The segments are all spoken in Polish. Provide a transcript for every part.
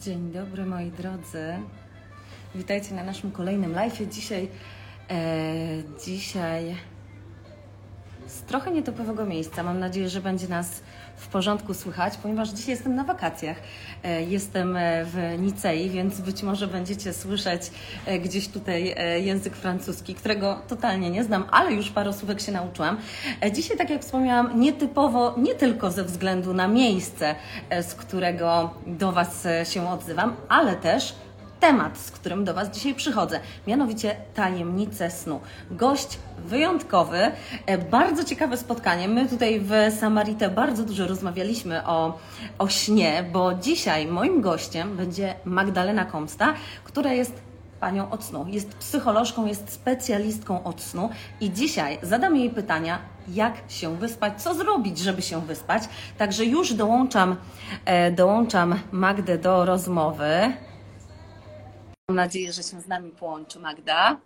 Dzień dobry moi drodzy. Witajcie na naszym kolejnym live. Dzisiaj, e, dzisiaj z trochę nietypowego miejsca. Mam nadzieję, że będzie nas w porządku słychać, ponieważ dzisiaj jestem na wakacjach. E, jestem e, w Nicei, więc być może będziecie słyszeć e, gdzieś tutaj język francuski, którego totalnie nie znam, ale już parę słówek się nauczyłam. Dzisiaj, tak jak wspomniałam, nietypowo, nie tylko ze względu na miejsce, z którego do Was się odzywam, ale też temat, z którym do Was dzisiaj przychodzę, mianowicie tajemnice snu. Gość wyjątkowy, e, bardzo ciekawe spotkanie. My tutaj w Samaritę bardzo dużo rozmawialiśmy o, o śnie, bo dzisiaj moim gościem będzie Magdalena Komsta, która jest panią od snu. Jest psycholożką, jest specjalistką od snu i dzisiaj zadam jej pytania, jak się wyspać, co zrobić, żeby się wyspać. Także już dołączam, e, dołączam Magdę do rozmowy. Mam nadzieję, że się z nami połączy Magda.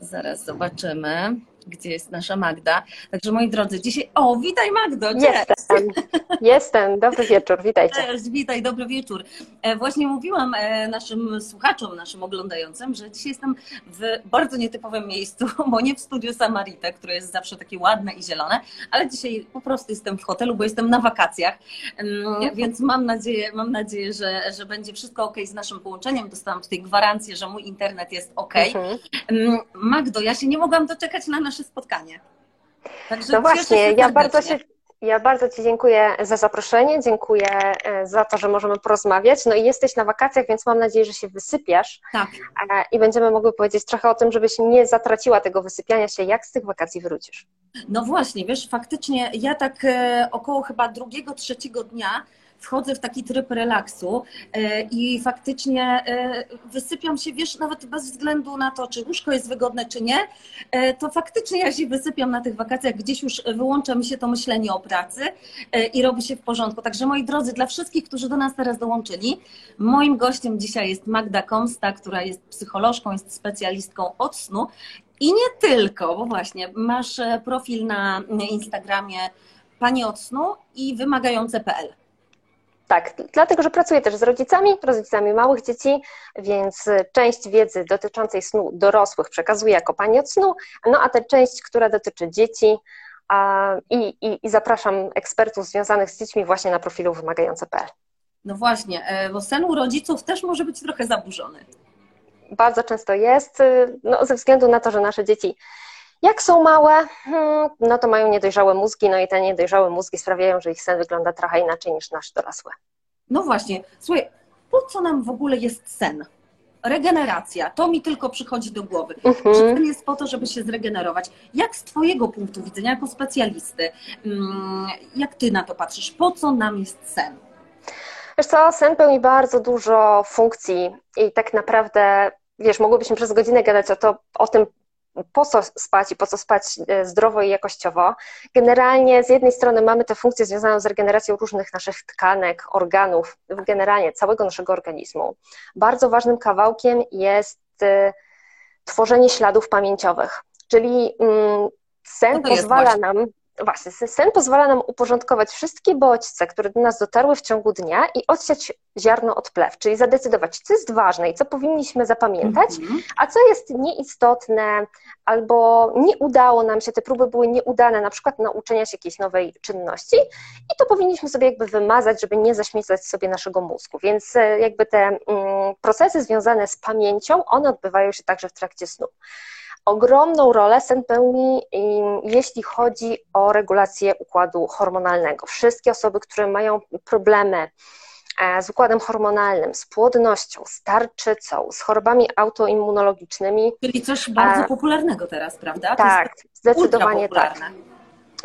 Zaraz zobaczymy gdzie jest nasza Magda. Także moi drodzy, dzisiaj. O, witaj Magdo! Cześć. Jestem. Jestem. Dobry wieczór, witajcie. Cześć, witaj, dobry wieczór. E, właśnie mówiłam e, naszym słuchaczom, naszym oglądającym, że dzisiaj jestem w bardzo nietypowym miejscu, bo nie w studiu Samarite, które jest zawsze takie ładne i zielone, ale dzisiaj po prostu jestem w hotelu, bo jestem na wakacjach, mm, więc mam nadzieję, mam nadzieję że, że będzie wszystko ok z naszym połączeniem. Dostałam tutaj gwarancję, że mój internet jest ok. Mhm. Mm, Magdo, ja się nie mogłam doczekać na nasz nasze spotkanie. Także no właśnie, ja bardzo się ja bardzo Ci dziękuję za zaproszenie, dziękuję e, za to, że możemy porozmawiać. No i jesteś na wakacjach, więc mam nadzieję, że się wysypiasz. Tak. E, I będziemy mogły powiedzieć trochę o tym, żebyś nie zatraciła tego wysypiania się. Jak z tych wakacji wrócisz? No właśnie, wiesz, faktycznie ja tak e, około chyba drugiego, trzeciego dnia wchodzę w taki tryb relaksu e, i faktycznie e, wysypiam się, wiesz, nawet bez względu na to, czy łóżko jest wygodne, czy nie, e, to faktycznie ja się wysypiam na tych wakacjach, gdzieś już wyłącza mi się to myślenie o pracy i robi się w porządku. Także moi drodzy, dla wszystkich, którzy do nas teraz dołączyli, moim gościem dzisiaj jest Magda Komsta, która jest psycholożką, jest specjalistką od snu i nie tylko, bo właśnie masz profil na Instagramie Pani od snu i wymagające.pl. Tak, dlatego, że pracuję też z rodzicami, rodzicami małych dzieci, więc część wiedzy dotyczącej snu dorosłych przekazuję jako pani od snu, no a tę część, która dotyczy dzieci a, i, i, i zapraszam ekspertów związanych z dziećmi właśnie na profilu wymagające.pl. No właśnie, e, bo sen u rodziców też może być trochę zaburzony. Bardzo często jest, no, ze względu na to, że nasze dzieci jak są małe, hmm, no to mają niedojrzałe mózgi, no i te niedojrzałe mózgi sprawiają, że ich sen wygląda trochę inaczej niż nasz dorosły. No właśnie, słuchaj, po co nam w ogóle jest sen? Regeneracja, to mi tylko przychodzi do głowy. Mhm. Czy sen jest po to, żeby się zregenerować? Jak z Twojego punktu widzenia, jako specjalisty, mm, jak Ty na to patrzysz? Po co nam jest sen? Wiesz co, sen pełni bardzo dużo funkcji i tak naprawdę, wiesz, mogłybyśmy przez godzinę gadać o, to, o tym, po co spać i po co spać e, zdrowo i jakościowo. Generalnie z jednej strony mamy tę funkcję związaną z regeneracją różnych naszych tkanek, organów, generalnie całego naszego organizmu. Bardzo ważnym kawałkiem jest e, tworzenie śladów pamięciowych, czyli mm, sen pozwala nam Właśnie, sen pozwala nam uporządkować wszystkie bodźce, które do nas dotarły w ciągu dnia i odsiać ziarno od plew, czyli zadecydować, co jest ważne i co powinniśmy zapamiętać, mhm. a co jest nieistotne, albo nie udało nam się, te próby były nieudane, na przykład nauczenia się jakiejś nowej czynności i to powinniśmy sobie jakby wymazać, żeby nie zaśmiecać sobie naszego mózgu. Więc e, jakby te mm, procesy związane z pamięcią, one odbywają się także w trakcie snu. Ogromną rolę sen pełni, jeśli chodzi o regulację układu hormonalnego. Wszystkie osoby, które mają problemy e, z układem hormonalnym, z płodnością, z tarczycą, z chorobami autoimmunologicznymi. Czyli coś bardzo e, popularnego teraz, prawda? Tak, zdecydowanie tak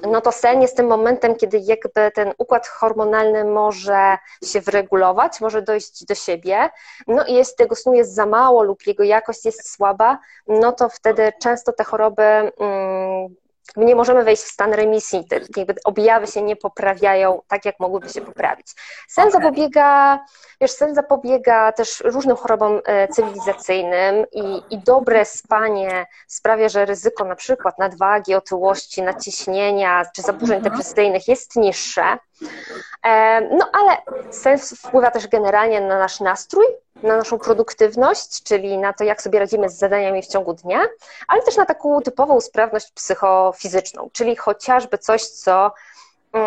no to sen jest tym momentem, kiedy jakby ten układ hormonalny może się wyregulować, może dojść do siebie, no i jeśli tego snu jest za mało lub jego jakość jest słaba, no to wtedy często te choroby mm, My nie możemy wejść w stan remisji, te jakby objawy się nie poprawiają tak, jak mogłyby się poprawić. Sen okay. zapobiega, wiesz, sen zapobiega też różnym chorobom e, cywilizacyjnym i, i dobre spanie sprawia, że ryzyko na przykład nadwagi, otyłości, nadciśnienia czy zaburzeń mhm. depresyjnych jest niższe. E, no ale sen wpływa też generalnie na nasz nastrój, na naszą produktywność, czyli na to, jak sobie radzimy z zadaniami w ciągu dnia, ale też na taką typową sprawność psychofizyczną, czyli chociażby coś, co um,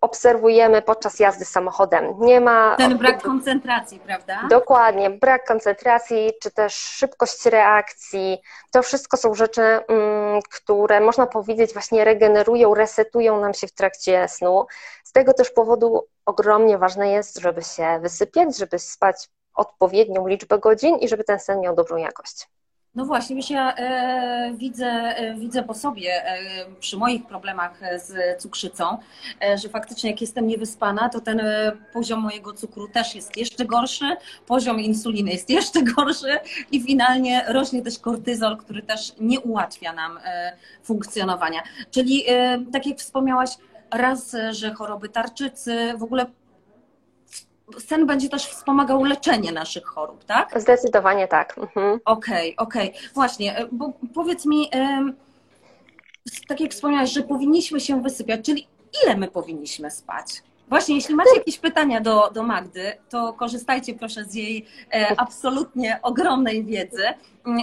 obserwujemy podczas jazdy samochodem. Nie ma. Ten brak koncentracji, prawda? Dokładnie, brak koncentracji, czy też szybkość reakcji. To wszystko są rzeczy, um, które można powiedzieć właśnie regenerują, resetują nam się w trakcie snu. Z tego też powodu ogromnie ważne jest, żeby się wysypiać, żeby spać odpowiednią liczbę godzin i żeby ten sen miał dobrą jakość. No właśnie, wiesz, ja e, widzę, e, widzę po sobie e, przy moich problemach z cukrzycą, e, że faktycznie jak jestem niewyspana, to ten e, poziom mojego cukru też jest jeszcze gorszy, poziom insuliny jest jeszcze gorszy i finalnie rośnie też kortyzol, który też nie ułatwia nam e, funkcjonowania. Czyli tak jak wspomniałaś, raz, że choroby tarczycy, w ogóle sen będzie też wspomagał leczenie naszych chorób, tak? Zdecydowanie tak. Okej, mhm. okej. Okay, okay. Właśnie, e, bo powiedz mi, tak jak wspomniałaś, że powinniśmy się wysypiać, czyli ile my powinniśmy spać? Właśnie, jeśli macie jakieś pytania do, do Magdy, to korzystajcie proszę z jej e, absolutnie ogromnej wiedzy.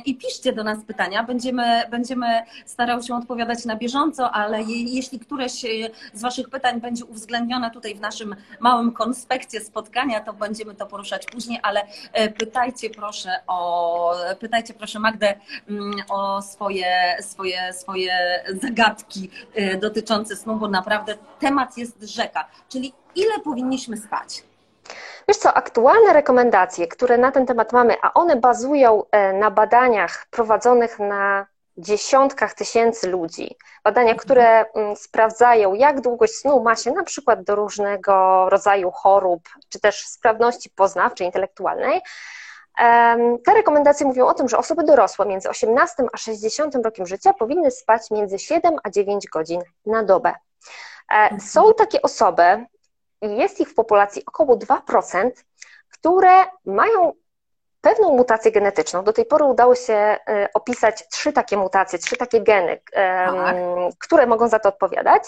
I piszcie do nas pytania, będziemy, będziemy starał się odpowiadać na bieżąco, ale jeśli któreś e, z Waszych pytań będzie uwzględnione tutaj w naszym małym konspekcie spotkania, to będziemy to poruszać później, ale e, pytajcie proszę o, pytajcie proszę Magdę mm, o swoje, swoje, swoje zagadki e, dotyczące snu, bo naprawdę temat jest rzeka, czyli ile powinniśmy spać? Wiesz co, aktualne rekomendacje, które na ten temat mamy, a one bazują e, na badaniach prowadzonych na dziesiątkach tysięcy ludzi, badania, mhm. które mm, sprawdzają, jak długość snu ma się na przykład do różnego rodzaju chorób, czy też sprawności poznawczej, intelektualnej, te rekomendacje mówią o tym, że osoby dorosłe między 18 a 60 rokiem życia powinny spać między 7 a 9 godzin na dobę. E, mhm. Są takie osoby, jest ich w populacji około 2%, które mają pewną mutację genetyczną. Do tej pory udało się e, opisać trzy takie mutacje, trzy takie geny, tak. które mogą za to odpowiadać,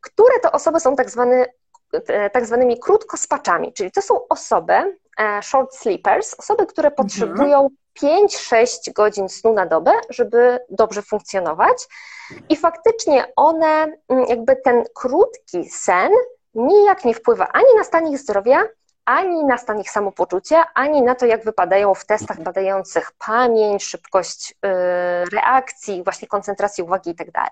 które to osoby są tak, zwany, e, tak zwanymi krótkospaczami, czyli to są osoby, e, short sleepers, osoby, które mhm. potrzebują 5-6 godzin snu na dobę, żeby dobrze funkcjonować. I faktycznie one, jakby ten krótki sen nijak nie wpływa ani na stan ich zdrowia, ani na stan ich samopoczucia, ani na to, jak wypadają w testach badających pamięć, szybkość yy, reakcji, właśnie koncentracji uwagi i tak.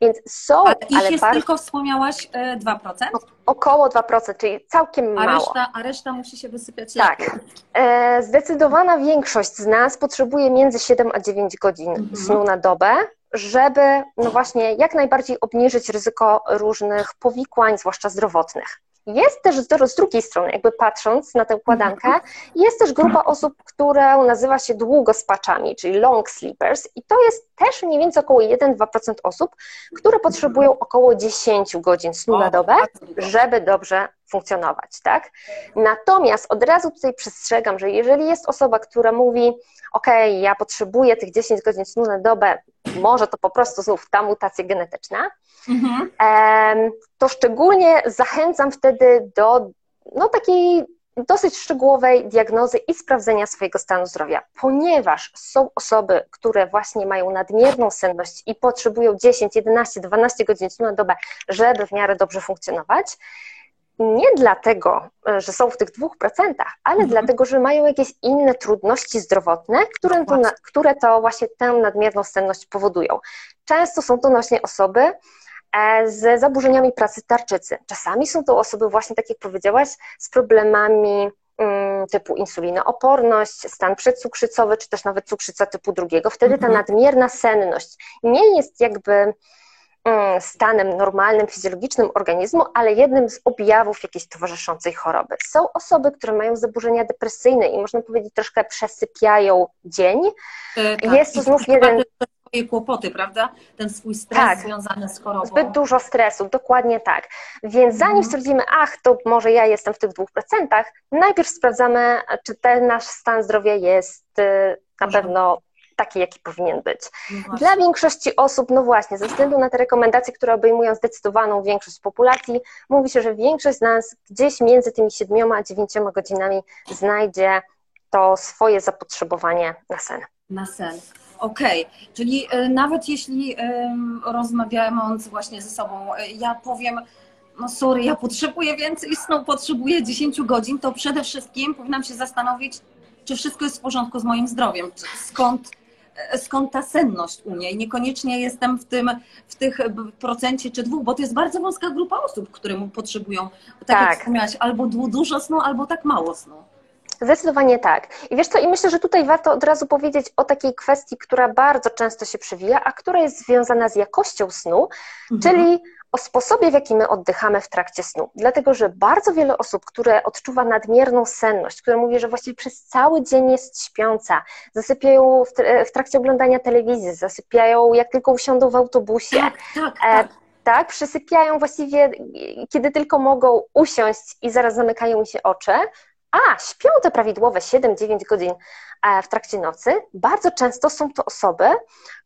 Więc są, ale, ale jest par... tylko wspomniałaś 2%? Y, około 2%, czyli całkiem a mało. Reszta, a reszta musi się wysypiać Tak. E, zdecydowana większość z nas potrzebuje między 7 a 9 godzin mhm. snu na dobę, żeby no właśnie jak najbardziej obniżyć ryzyko różnych powikłań, zwłaszcza zdrowotnych. Jest też z drugiej strony, jakby patrząc na tę układankę, jest też grupa osób, która nazywa się długospaczami, czyli long sleepers i to jest też mniej więcej około 1-2% osób, które potrzebują około 10 godzin snu na dobę, żeby dobrze funkcjonować, tak? Natomiast od razu tutaj przestrzegam, że jeżeli jest osoba, która mówi, ok, ja potrzebuję tych 10 godzin snu na dobę, może to po prostu znów ta mutacja genetyczna, mhm. to szczególnie zachęcam wtedy do no, takiej dosyć szczegółowej diagnozy i sprawdzenia swojego stanu zdrowia, ponieważ są osoby, które właśnie mają nadmierną senność i potrzebują 10, 11, 12 godzin na dobę, żeby w miarę dobrze funkcjonować nie dlatego, e, że są w tych dwóch procentach, ale mhm. dlatego, że mają jakieś inne trudności zdrowotne, które to, które to właśnie tę nadmierną senność powodują. Często są to właśnie osoby e, z zaburzeniami pracy tarczycy. Czasami są to osoby właśnie, tak jak powiedziałaś, z problemami mm, typu insulinooporność, stan przedcukrzycowy, czy też nawet cukrzyca typu drugiego. Wtedy ta mhm. nadmierna senność nie jest jakby stanem normalnym, fizjologicznym organizmu, ale jednym z objawów jakiejś towarzyszącej choroby. Są osoby, które mają zaburzenia depresyjne i można powiedzieć troszkę przesypiają dzień. E, tak. Jest to znów jeden swoje kłopoty, prawda? Ten swój stres Tak. związany z chorobą. Zbyt dużo stresu, dokładnie tak. Więc zanim Mhm. stwierdzimy, ach, to może ja jestem w tych dwóch procentach, najpierw sprawdzamy, czy ten nasz stan zdrowia jest y, na pewno taki, jaki powinien być. No. Dla większości osób, no właśnie, ze względu na te rekomendacje, które obejmują zdecydowaną większość populacji, mówi się, że większość z nas gdzieś między tymi siedmioma a dziewięcioma godzinami znajdzie to swoje zapotrzebowanie na sen. Na sen. Okej, czyli e, nawet jeśli rozmawiając właśnie ze sobą, e, ja powiem, no sorry, ja potrzebuję więcej snu, potrzebuję 10 godzin, to przede wszystkim powinnam się zastanowić, czy wszystko jest w porządku z moim zdrowiem, skąd, skąd ta senność u niej. Niekoniecznie jestem w tym, w tych procencie czy dwóch, bo to jest bardzo wąska grupa osób, które mu potrzebują, tak, Tak. jak wspomniałaś, albo du- dużo snu, albo tak mało snu. Zdecydowanie tak. I wiesz co, i myślę, że tutaj warto od razu powiedzieć o takiej kwestii, która bardzo często się przewija, a która jest związana z jakością snu, Mhm. czyli o sposobie, w jaki my oddychamy w trakcie snu. Dlatego, że bardzo wiele osób, które odczuwa nadmierną senność, które mówi, że właściwie przez cały dzień jest śpiąca, zasypiają w, tr- w trakcie oglądania telewizji, zasypiają jak tylko usiądą w autobusie, Tak, tak, E, tak. tak, przysypiają właściwie, kiedy tylko mogą usiąść i zaraz zamykają mi się oczy. A, śpią te prawidłowe 7-9 godzin e, w trakcie nocy. Bardzo często są to osoby,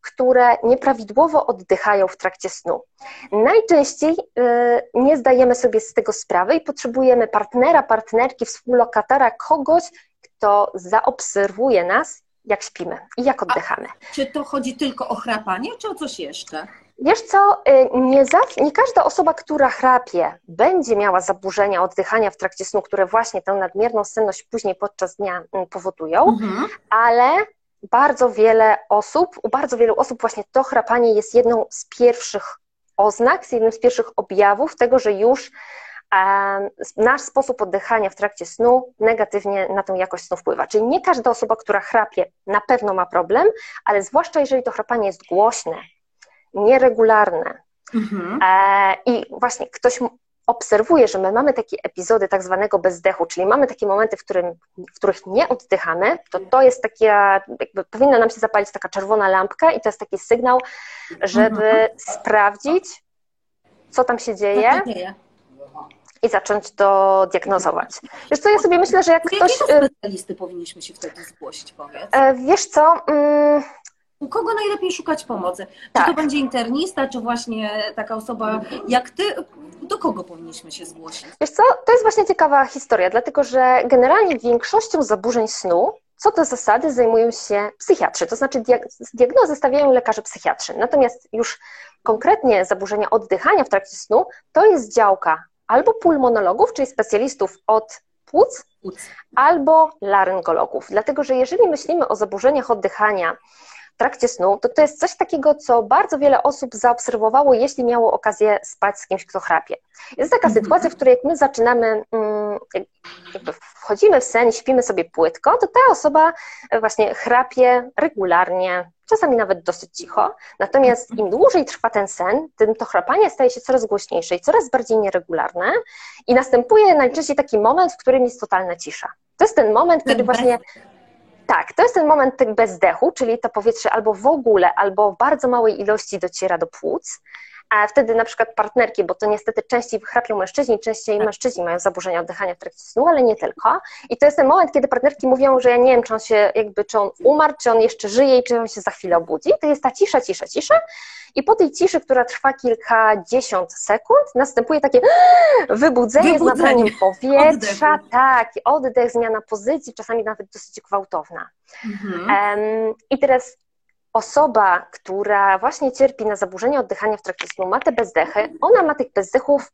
które nieprawidłowo oddychają w trakcie snu. Najczęściej e, nie zdajemy sobie z tego sprawy i potrzebujemy partnera, partnerki, współlokatora, kogoś, kto zaobserwuje nas, jak śpimy i jak oddychamy. Czy to chodzi tylko o chrapanie, czy o coś jeszcze? Wiesz co, y, nie, zawsze, nie każda osoba, która chrapie, będzie miała zaburzenia oddychania w trakcie snu, które właśnie tę nadmierną senność później podczas dnia mm, powodują, Mhm. ale bardzo wiele osób, u bardzo wielu osób właśnie to chrapanie jest jedną z pierwszych oznak, jednym z pierwszych objawów tego, że już nasz sposób oddychania w trakcie snu negatywnie na tą jakość snu wpływa. Czyli nie każda osoba, która chrapie, na pewno ma problem, ale zwłaszcza jeżeli to chrapanie jest głośne, nieregularne, Mhm. E, I właśnie ktoś obserwuje, że my mamy takie epizody tak zwanego bezdechu, czyli mamy takie momenty, w, którym, w których nie oddychamy, to to jest takie, jakby powinna nam się zapalić taka czerwona lampka i to jest taki sygnał, żeby Mhm. sprawdzić, co tam się Co dzieje się dzieje? I zacząć to diagnozować. Wiesz co, ja sobie myślę, że jak ktoś... jakiego e, specjalisty powinniśmy się wtedy zgłosić, powiedz? e, Wiesz co, mm, U kogo najlepiej szukać pomocy? Czy Tak. to będzie internista, czy właśnie taka osoba jak ty? Do kogo powinniśmy się zgłosić? Wiesz co, to jest właśnie ciekawa historia, dlatego że generalnie większością zaburzeń snu, co do zasady, zajmują się psychiatrzy, to znaczy diag- diagnozę stawiają lekarze psychiatrzy. Natomiast już konkretnie zaburzenia oddychania w trakcie snu to jest działka albo pulmonologów, czyli specjalistów od płuc, Uc. albo laryngologów. Dlatego, że jeżeli myślimy o zaburzeniach oddychania w trakcie snu, to to jest coś takiego, co bardzo wiele osób zaobserwowało, jeśli miało okazję spać z kimś, kto chrapie. Jest taka Mhm. sytuacja, w której jak my zaczynamy, mm, jakby wchodzimy w sen i śpimy sobie płytko, to ta osoba e, właśnie chrapie regularnie, czasami nawet dosyć cicho. Natomiast im dłużej trwa ten sen, tym to chrapanie staje się coraz głośniejsze i coraz bardziej nieregularne i następuje najczęściej taki moment, w którym jest totalna cisza. To jest ten moment, kiedy właśnie tak, to jest ten moment bezdechu, czyli to powietrze albo w ogóle, albo w bardzo małej ilości dociera do płuc. A wtedy na przykład partnerki, bo to niestety częściej chrapią mężczyźni, częściej mężczyźni mają zaburzenia oddychania w trakcie snu, ale nie tylko. I to jest ten moment, kiedy partnerki mówią, że ja nie wiem, czy on się jakby, czy on umarł, czy on jeszcze żyje i czy on się za chwilę obudzi. To jest ta cisza, cisza, cisza. I po tej ciszy, która trwa kilkadziesiąt sekund, następuje takie wybudzenie, z Wybudzenie. nabraniem powietrza, Oddechu. tak, oddech, zmiana pozycji, czasami nawet dosyć gwałtowna. Mhm. Em, I teraz osoba, która właśnie cierpi na zaburzenia oddychania w trakcie snu, ma te bezdechy, ona ma tych bezdechów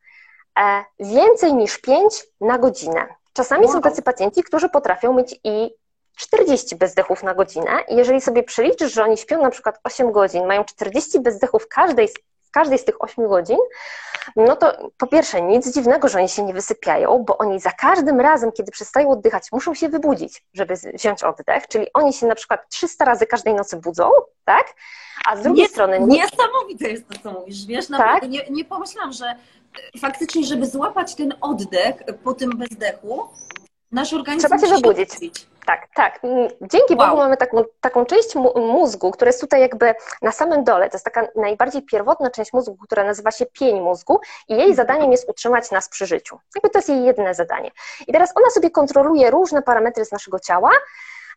e, więcej niż 5 na godzinę. Czasami są Wow. tacy pacjenci, którzy potrafią mieć i 40 bezdechów na godzinę. I jeżeli sobie przeliczysz, że oni śpią na przykład 8 godzin, mają 40 bezdechów każdej z, każdej z tych 8 godzin, no to po pierwsze nic dziwnego, że oni się nie wysypiają, bo oni za każdym razem, kiedy przestają oddychać, muszą się wybudzić, żeby wziąć oddech, czyli oni się na przykład 300 razy każdej nocy budzą, tak? A z drugiej Nie- strony nie, Niesamowite jest to, co mówisz, wiesz, Tak? naprawdę nie, nie pomyślałam, że e, faktycznie, żeby złapać ten oddech po tym bezdechu, nasz organizm Trzeba się wybudzić. obudzić. Tak, tak. Mm, dzięki wow. Bogu mamy taką, taką część mózgu, która jest tutaj jakby na samym dole. To jest taka najbardziej pierwotna część mózgu, która nazywa się pień mózgu i jej mhm. zadaniem jest utrzymać nas przy życiu. Jakby to jest jej jedyne zadanie. I teraz ona sobie kontroluje różne parametry z naszego ciała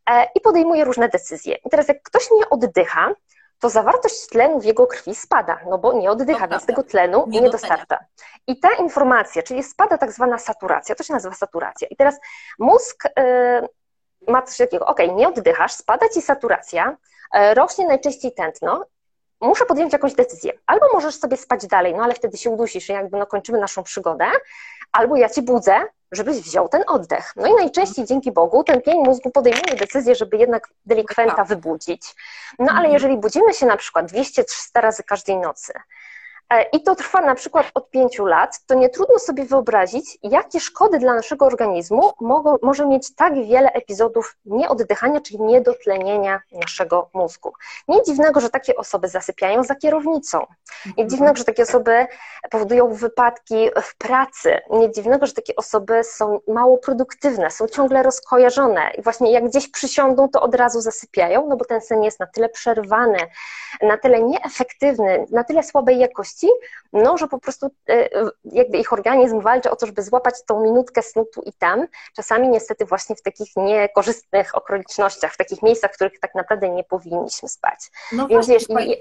e, i podejmuje różne decyzje. I teraz jak ktoś nie oddycha, to zawartość tlenu w jego krwi spada, no bo nie oddycha, więc tego tlenu nie, nie dostarcza. I ta informacja, czyli spada tak zwana saturacja, to się nazywa saturacja. I teraz mózg yy, ma coś takiego, ok, nie oddychasz, spada ci saturacja, yy, rośnie najczęściej tętno, muszę podjąć jakąś decyzję. Albo możesz sobie spać dalej, no ale wtedy się udusisz i jakby no kończymy naszą przygodę, albo ja ci budzę, żebyś wziął ten oddech. No i najczęściej dzięki Bogu ten pień mózgu podejmuje decyzję, żeby jednak delikwenta tak. wybudzić. No ale mhm. jeżeli budzimy się na przykład 200-300 razy każdej nocy, E, i to trwa na przykład od pięciu lat, to nie trudno sobie wyobrazić, jakie szkody dla naszego organizmu mogą, może mieć tak wiele epizodów nieoddychania, czyli niedotlenienia naszego mózgu. Nie dziwnego, że takie osoby zasypiają za kierownicą. Nie dziwnego, że takie osoby powodują wypadki w pracy. Nie dziwnego, że takie osoby są mało produktywne, są ciągle rozkojarzone i właśnie jak gdzieś przysiądą, to od razu zasypiają, no bo ten sen jest na tyle przerwany, na tyle nieefektywny, na tyle słabej jakości, no, że po prostu e, jakby ich organizm walczy o to, żeby złapać tą minutkę snu tu i tam, czasami niestety właśnie w takich niekorzystnych okolicznościach, w takich miejscach, w których tak naprawdę nie powinniśmy spać. No Więc właśnie, wiesz,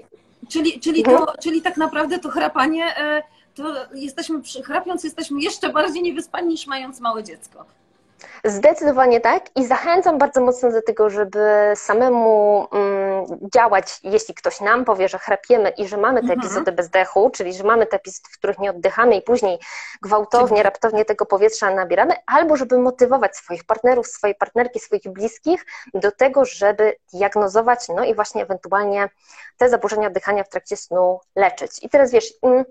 czyli, czyli, to, mhm. czyli tak naprawdę to chrapanie, e, to jesteśmy, chrapiąc jesteśmy jeszcze bardziej niewyspani niż mając małe dziecko. Zdecydowanie tak i zachęcam bardzo mocno do tego, żeby samemu mm, działać, jeśli ktoś nam powie, że chrapiemy i że mamy te mhm. epizody bezdechu, czyli że mamy te epizody, w których nie oddychamy i później gwałtownie, raptownie tego powietrza nabieramy, albo żeby motywować swoich partnerów, swoje partnerki, swoich bliskich do tego, żeby diagnozować, no i właśnie ewentualnie te zaburzenia oddychania w trakcie snu leczyć. I teraz wiesz, mm,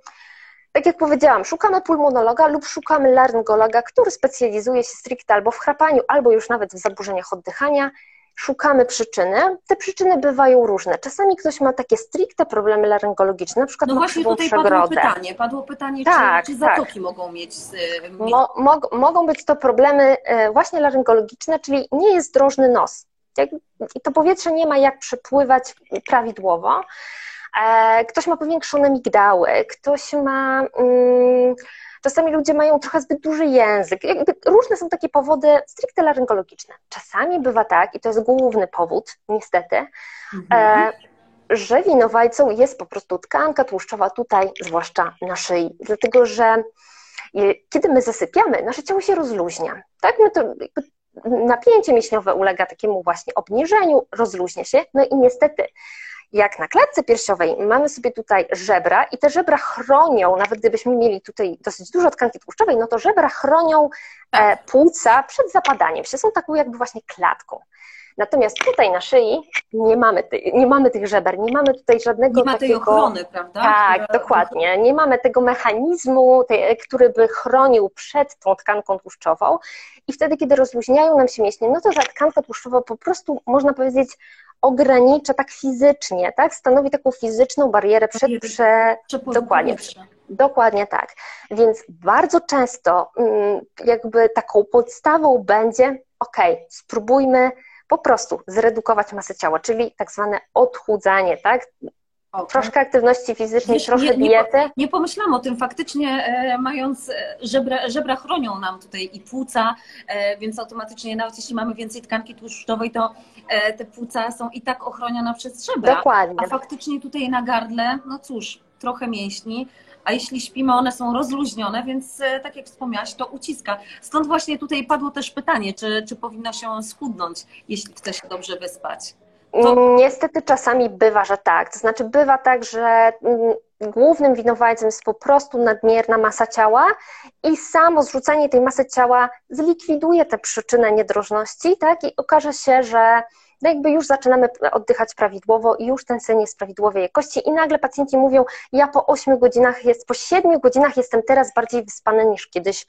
tak jak powiedziałam, szukamy pulmonologa lub szukamy laryngologa, który specjalizuje się stricte albo w chrapaniu, albo już nawet w zaburzeniach oddychania. Szukamy przyczyny. Te przyczyny bywają różne. Czasami ktoś ma takie stricte problemy laryngologiczne, na przykład no właśnie tutaj przegrodę. padło pytanie, padło pytanie, tak, czy, czy zatoki tak. mogą mieć... Z... Mo, mog, mogą być to problemy e, właśnie laryngologiczne, czyli nie jest drożny nos. I to powietrze nie ma jak przepływać prawidłowo. E, ktoś ma powiększone migdały, ktoś ma. Mm, czasami ludzie mają trochę zbyt duży język. różne są takie powody stricte laryngologiczne. Czasami bywa tak, i to jest główny powód, niestety, e, mhm. że winowajcą jest po prostu tkanka tłuszczowa tutaj, zwłaszcza na szyi. Dlatego, że kiedy my zasypiamy, nasze ciało się rozluźnia. Tak? My to, napięcie mięśniowe ulega takiemu właśnie obniżeniu, rozluźnia się, no i niestety jak na klatce piersiowej mamy sobie tutaj żebra i te żebra chronią, nawet gdybyśmy mieli tutaj dosyć dużo tkanki tłuszczowej, no to żebra chronią e, tak. płuca przed zapadaniem się, są taką jakby właśnie klatką. Natomiast tutaj na szyi nie mamy, ty, nie mamy tych żeber, nie mamy tutaj żadnego nie ma takiego... tej ochrony, prawda? Tak, Która... dokładnie. Nie mamy tego mechanizmu, tej, który by chronił przed tą tkanką tłuszczową i wtedy, kiedy rozluźniają nam się mięśnie, no to ta tkanka tłuszczowa po prostu, można powiedzieć, ogranicza tak fizycznie, tak? Stanowi taką fizyczną barierę przed prze... dokładnie. Dokładnie tak. Więc bardzo często mm, jakby taką podstawą będzie, ok, spróbujmy po prostu zredukować masę ciała, czyli tak zwane odchudzanie, tak? Okay. Troszkę aktywności fizycznej, Wiesz, trochę nie, diety. Nie, nie pomyślałam o tym. Faktycznie e, mając e, żebra, żebra chronią nam tutaj i płuca, e, więc automatycznie nawet jeśli mamy więcej tkanki tłuszczowej, to e, te płuca są i tak ochronione przez żebra. Dokładnie. A faktycznie tutaj na gardle, no cóż, trochę mięśni, a jeśli śpimy, one są rozluźnione, więc e, tak jak wspomniałaś, to uciska. Stąd właśnie tutaj padło też pytanie, czy, czy powinno się schudnąć, jeśli chce się dobrze wyspać. To... Niestety czasami bywa, że tak. To znaczy bywa tak, że mm, głównym winowajcą jest po prostu nadmierna masa ciała i samo zrzucenie tej masy ciała zlikwiduje tę przyczynę niedrożności, tak? I okaże się, że no jakby już zaczynamy oddychać prawidłowo i już ten sen jest prawidłowej jakości i nagle pacjenci mówią, ja po 8 godzinach, jest, po 7 godzinach jestem teraz bardziej wyspany niż kiedyś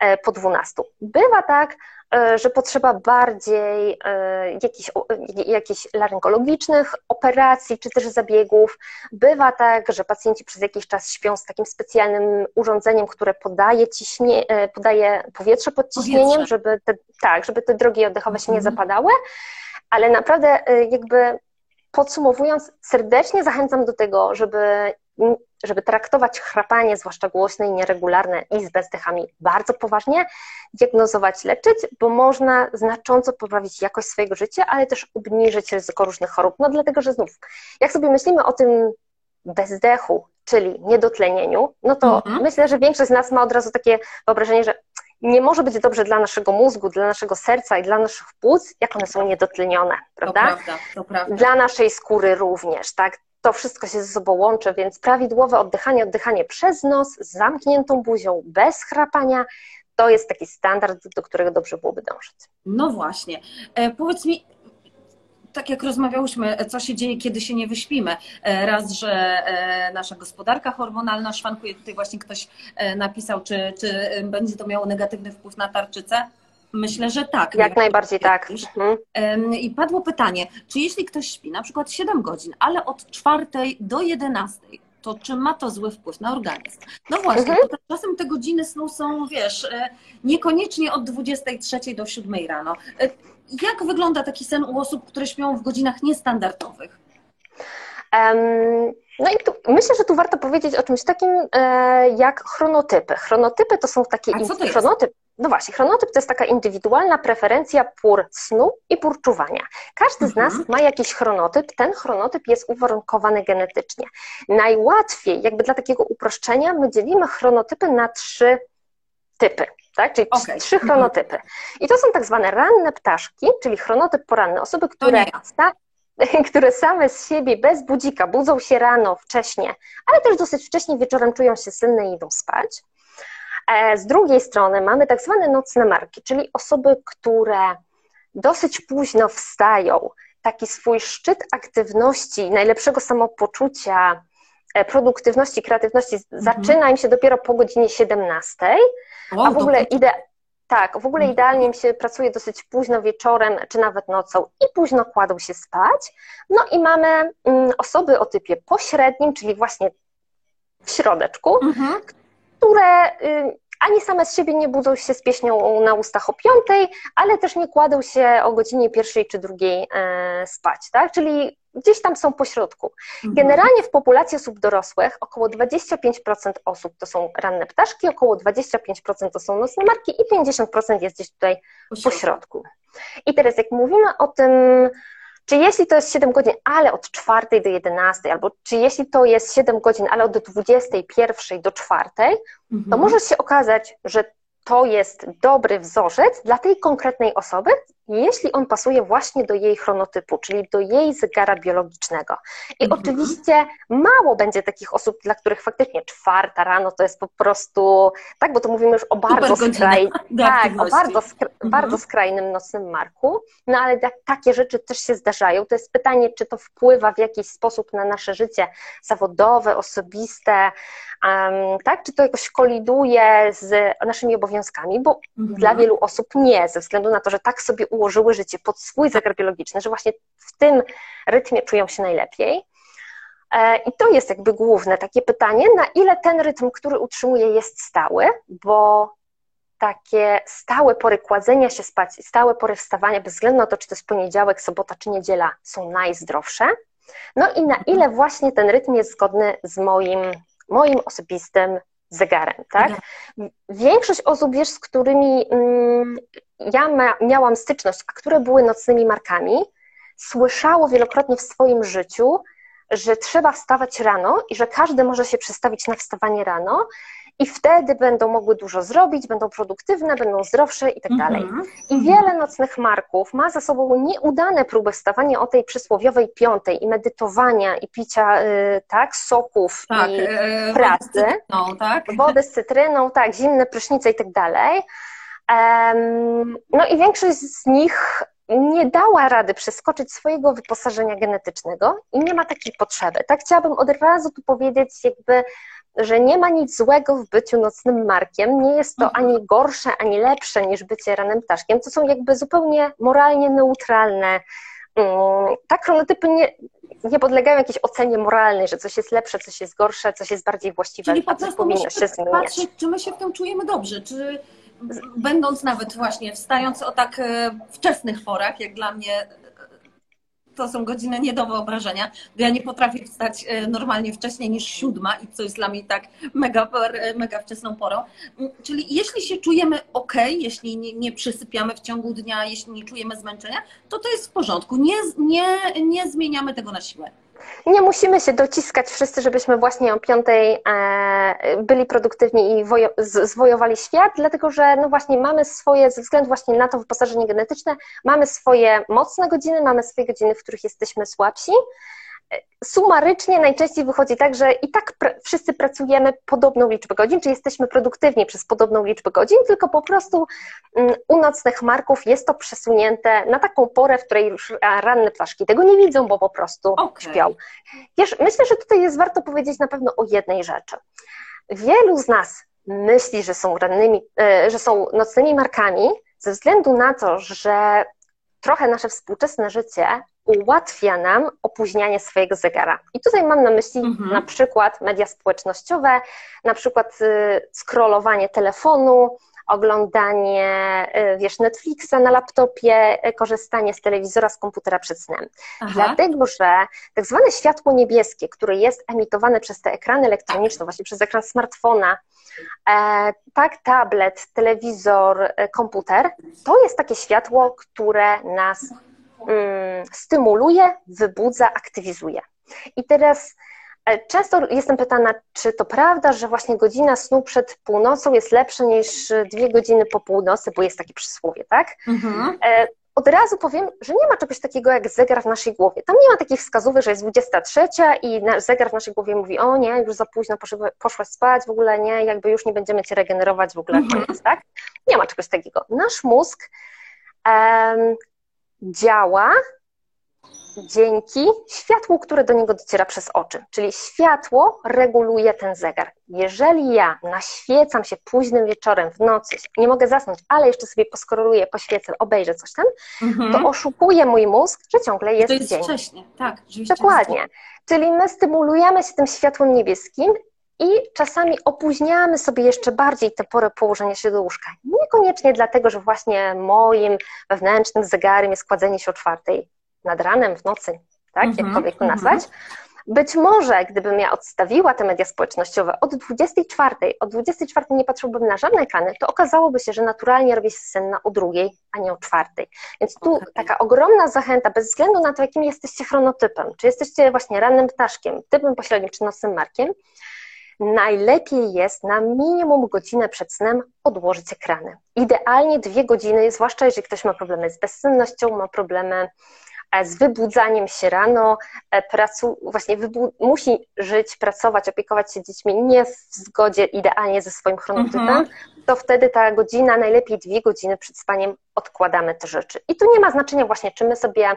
e, po 12. Bywa tak, że potrzeba bardziej jakichś, jakichś laryngologicznych operacji czy też zabiegów. Bywa tak, że pacjenci przez jakiś czas śpią z takim specjalnym urządzeniem, które podaje, ciśnie, podaje powietrze pod ciśnieniem, powietrze. żeby te, tak, żeby te drogi oddechowe się nie mhm. zapadały. Ale naprawdę jakby podsumowując, serdecznie zachęcam do tego, żeby żeby traktować chrapanie, zwłaszcza głośne i nieregularne i z bezdechami bardzo poważnie, diagnozować, leczyć, bo można znacząco poprawić jakość swojego życia, ale też obniżyć ryzyko różnych chorób. No dlatego, że znów, jak sobie myślimy o tym bezdechu, czyli niedotlenieniu, no to mhm. myślę, że większość z nas ma od razu takie wyobrażenie, że nie może być dobrze dla naszego mózgu, dla naszego serca i dla naszych płuc, jak one są niedotlenione, prawda? To prawda, to prawda. Dla naszej skóry również, tak? To wszystko się ze sobą łączy, więc prawidłowe oddychanie, oddychanie przez nos, z zamkniętą buzią, bez chrapania, to jest taki standard, do którego dobrze byłoby dążyć. No właśnie. E, powiedz mi, tak jak rozmawiałyśmy, co się dzieje, kiedy się nie wyśpimy. E, raz, że e, nasza gospodarka hormonalna szwankuje. Tutaj właśnie ktoś e, napisał, czy, czy będzie to miało negatywny wpływ na tarczycę. Myślę, że tak. Jak najbardziej tak. Mhm. I padło pytanie, czy jeśli ktoś śpi na przykład 7 godzin, ale od 4 do 11, to czy ma to zły wpływ na organizm? No właśnie, mhm. to czasem te godziny snu są, wiesz, e, niekoniecznie od 23 do 7 rano. E, jak wygląda taki sen u osób, które śpią w godzinach niestandardowych? Um, no i tu, myślę, że tu warto powiedzieć o czymś takim e, jak chronotypy. Chronotypy to są takie... A co to jest? Chronotyp, no właśnie, chronotyp to jest taka indywidualna preferencja pór snu i pór czuwania. Każdy z nas mhm. ma jakiś chronotyp, ten chronotyp jest uwarunkowany genetycznie. Najłatwiej, jakby dla takiego uproszczenia, my dzielimy chronotypy na trzy typy. Tak? Czyli okay. trzy mhm. chronotypy. I to są tak zwane ranne ptaszki, czyli chronotyp poranny. Osoby, które, sta, które same z siebie bez budzika budzą się rano, wcześnie, ale też dosyć wcześnie wieczorem czują się senne i idą spać. E, z drugiej strony mamy tak zwane nocne marki, czyli osoby, które dosyć późno wstają, taki swój szczyt aktywności, najlepszego samopoczucia, e, produktywności, kreatywności mhm. zaczyna im się dopiero po godzinie 17, o, a w ogóle ide tak, w ogóle mhm. idealnie im się pracuje dosyć późno wieczorem, czy nawet nocą i późno kładą się spać. No i mamy mm, osoby o typie pośrednim, czyli właśnie w środeczku, mhm które y, ani same z siebie nie budzą się z pieśnią na ustach o piątej, ale też nie kładą się o godzinie pierwszej czy drugiej e, spać, tak? Czyli gdzieś tam są pośrodku. Mhm. Generalnie w populacji osób dorosłych około 25% osób to są ranne ptaszki, około 25% to są nocne marki i 50% jest gdzieś tutaj pośrodku. I teraz jak mówimy o tym, czy jeśli to jest 7 godzin, ale od 4 do 11, albo czy jeśli to jest 7 godzin, ale od 21 do 4, mhm. to może się okazać, że to jest dobry wzorzec dla tej konkretnej osoby, jeśli on pasuje właśnie do jej chronotypu, czyli do jej zegara biologicznego. I mhm. oczywiście mało będzie takich osób, dla których faktycznie czwarta rano to jest po prostu, tak, bo to mówimy już o bardzo, skraj, tak, o bardzo, skra, mhm. bardzo skrajnym nocnym marku, no ale takie rzeczy też się zdarzają. To jest pytanie, czy to wpływa w jakiś sposób na nasze życie zawodowe, osobiste, um, tak, czy to jakoś koliduje z naszymi obowiązkami, bo mhm. dla wielu osób nie, ze względu na to, że tak sobie ułożyły życie pod swój zegar biologiczny, że właśnie w tym rytmie czują się najlepiej. E, I to jest jakby główne takie pytanie, na ile ten rytm, który utrzymuje, jest stały, bo takie stałe pory kładzenia się spać, stałe pory wstawania, bez względu na to, czy to jest poniedziałek, sobota czy niedziela, są najzdrowsze. No i na ile właśnie ten rytm jest zgodny z moim, moim osobistym zegarem, tak? Większość osób, wiesz, z którymi mm, ja miałam styczność, a które były nocnymi markami, słyszało wielokrotnie w swoim życiu, że trzeba wstawać rano i że każdy może się przestawić na wstawanie rano i wtedy będą mogły dużo zrobić, będą produktywne, będą zdrowsze i tak mhm. dalej. I wiele nocnych marków ma za sobą nieudane próby wstawania o tej przysłowiowej piątej i medytowania i picia y, tak, soków tak, i e, pracy, wody z cytryną, tak? wody z cytryną, tak, zimne prysznice i tak dalej. No i większość z nich nie dała rady przeskoczyć swojego wyposażenia genetycznego i nie ma takiej potrzeby. Tak chciałabym od razu tu powiedzieć, jakby że nie ma nic złego w byciu nocnym markiem, nie jest to mhm. ani gorsze, ani lepsze niż bycie ranem ptaszkiem. To są jakby zupełnie moralnie neutralne. Mm, tak, chronotypy nie, nie podlegają jakiejś ocenie moralnej, że coś jest lepsze, coś jest gorsze, coś jest bardziej właściwe, Czyli po coś powinno się zmieniać. patrzeć, czy my się w tym czujemy dobrze, czy będąc nawet właśnie, wstając o tak e, wczesnych porach, jak dla mnie to są godziny nie do wyobrażenia, bo ja nie potrafię wstać e, normalnie wcześniej niż siódma i co jest dla mnie tak mega, e, mega wczesną porą. Mm, czyli jeśli się czujemy ok, jeśli nie, nie przysypiamy w ciągu dnia, jeśli nie czujemy zmęczenia, to to jest w porządku. Nie, nie, nie zmieniamy tego na siłę. Nie musimy się dociskać wszyscy, żebyśmy właśnie o piątej e, byli produktywni i zwojowali świat, dlatego że no właśnie mamy swoje, ze względu właśnie na to wyposażenie genetyczne, mamy swoje mocne godziny, mamy swoje godziny, w których jesteśmy słabsi sumarycznie najczęściej wychodzi tak, że i tak pr wszyscy pracujemy podobną liczbę godzin, czy jesteśmy produktywni przez podobną liczbę godzin, tylko po prostu mm, u nocnych marków jest to przesunięte na taką porę, w której już ranne ptaszki tego nie widzą, bo po prostu okay. śpią. Wiesz, myślę, że tutaj jest warto powiedzieć na pewno o jednej rzeczy. Wielu z nas myśli, że są rannymi, e, że są nocnymi markami, ze względu na to, że trochę nasze współczesne życie ułatwia nam opóźnianie swojego zegara. I tutaj mam na myśli mhm. na przykład media społecznościowe, na przykład y, scrollowanie telefonu, oglądanie, y, wiesz, Netflixa na laptopie, y, korzystanie z telewizora, z komputera przed snem. Aha. Dlatego, że tak zwane światło niebieskie, które jest emitowane przez te ekrany elektroniczne, tak. właśnie przez ekran smartfona, e, tak, tablet, telewizor, e, komputer, to jest takie światło, które nas stymuluje, wybudza, aktywizuje. I teraz e, Często jestem pytana, czy to prawda, że właśnie godzina snu przed północą jest lepsza niż dwie godziny po północy, bo jest takie przysłowie, tak? Mhm. E, od razu powiem, że nie ma czegoś takiego jak zegar w naszej głowie. Tam nie ma takich wskazówek, że jest 23 i zegar w naszej głowie mówi, o nie, już za późno poszłaś spać, w ogóle nie, jakby już nie będziemy cię regenerować, w ogóle mhm. koniec, tak? Nie ma czegoś takiego. Nasz mózg um, działa dzięki światłu, które do niego dociera przez oczy. Czyli światło reguluje ten zegar. Jeżeli ja naświecam się późnym wieczorem w nocy, nie mogę zasnąć, ale jeszcze sobie poskoroluję, poświecę, obejrzę coś tam, mhm. to oszukuje mój mózg, że ciągle jest, to jest dzień. wcześnie, tak. Dokładnie. Czyli my stymulujemy się tym światłem niebieskim i czasami opóźniamy sobie jeszcze bardziej tę porę położenia się do łóżka. Niekoniecznie dlatego, że właśnie moim wewnętrznym zegarem jest kładzenie się o czwartej nad ranem, w nocy, tak, mm -hmm, jakkolwiek to mhm. nazwać. Mm -hmm. Być może, gdybym ja odstawiła te media społecznościowe od 24, od 24 nie patrzyłbym na żadne ekrany, to okazałoby się, że naturalnie robię się senna o drugiej, a nie o czwartej. Więc tu okay. taka ogromna zachęta, bez względu na to, jakim jesteście chronotypem, czy jesteście właśnie rannym ptaszkiem, typem pośrednim, czy nocnym markiem, najlepiej jest na minimum godzinę przed snem odłożyć ekrany. Idealnie dwie godziny, zwłaszcza jeżeli ktoś ma problemy z bezsennością, ma problemy z wybudzaniem się rano, e, pracu, właśnie musi żyć, pracować, opiekować się dziećmi nie w zgodzie idealnie ze swoim chronotypem, mhm. to wtedy ta godzina, najlepiej dwie godziny przed spaniem odkładamy te rzeczy. I tu nie ma znaczenia właśnie, czy my sobie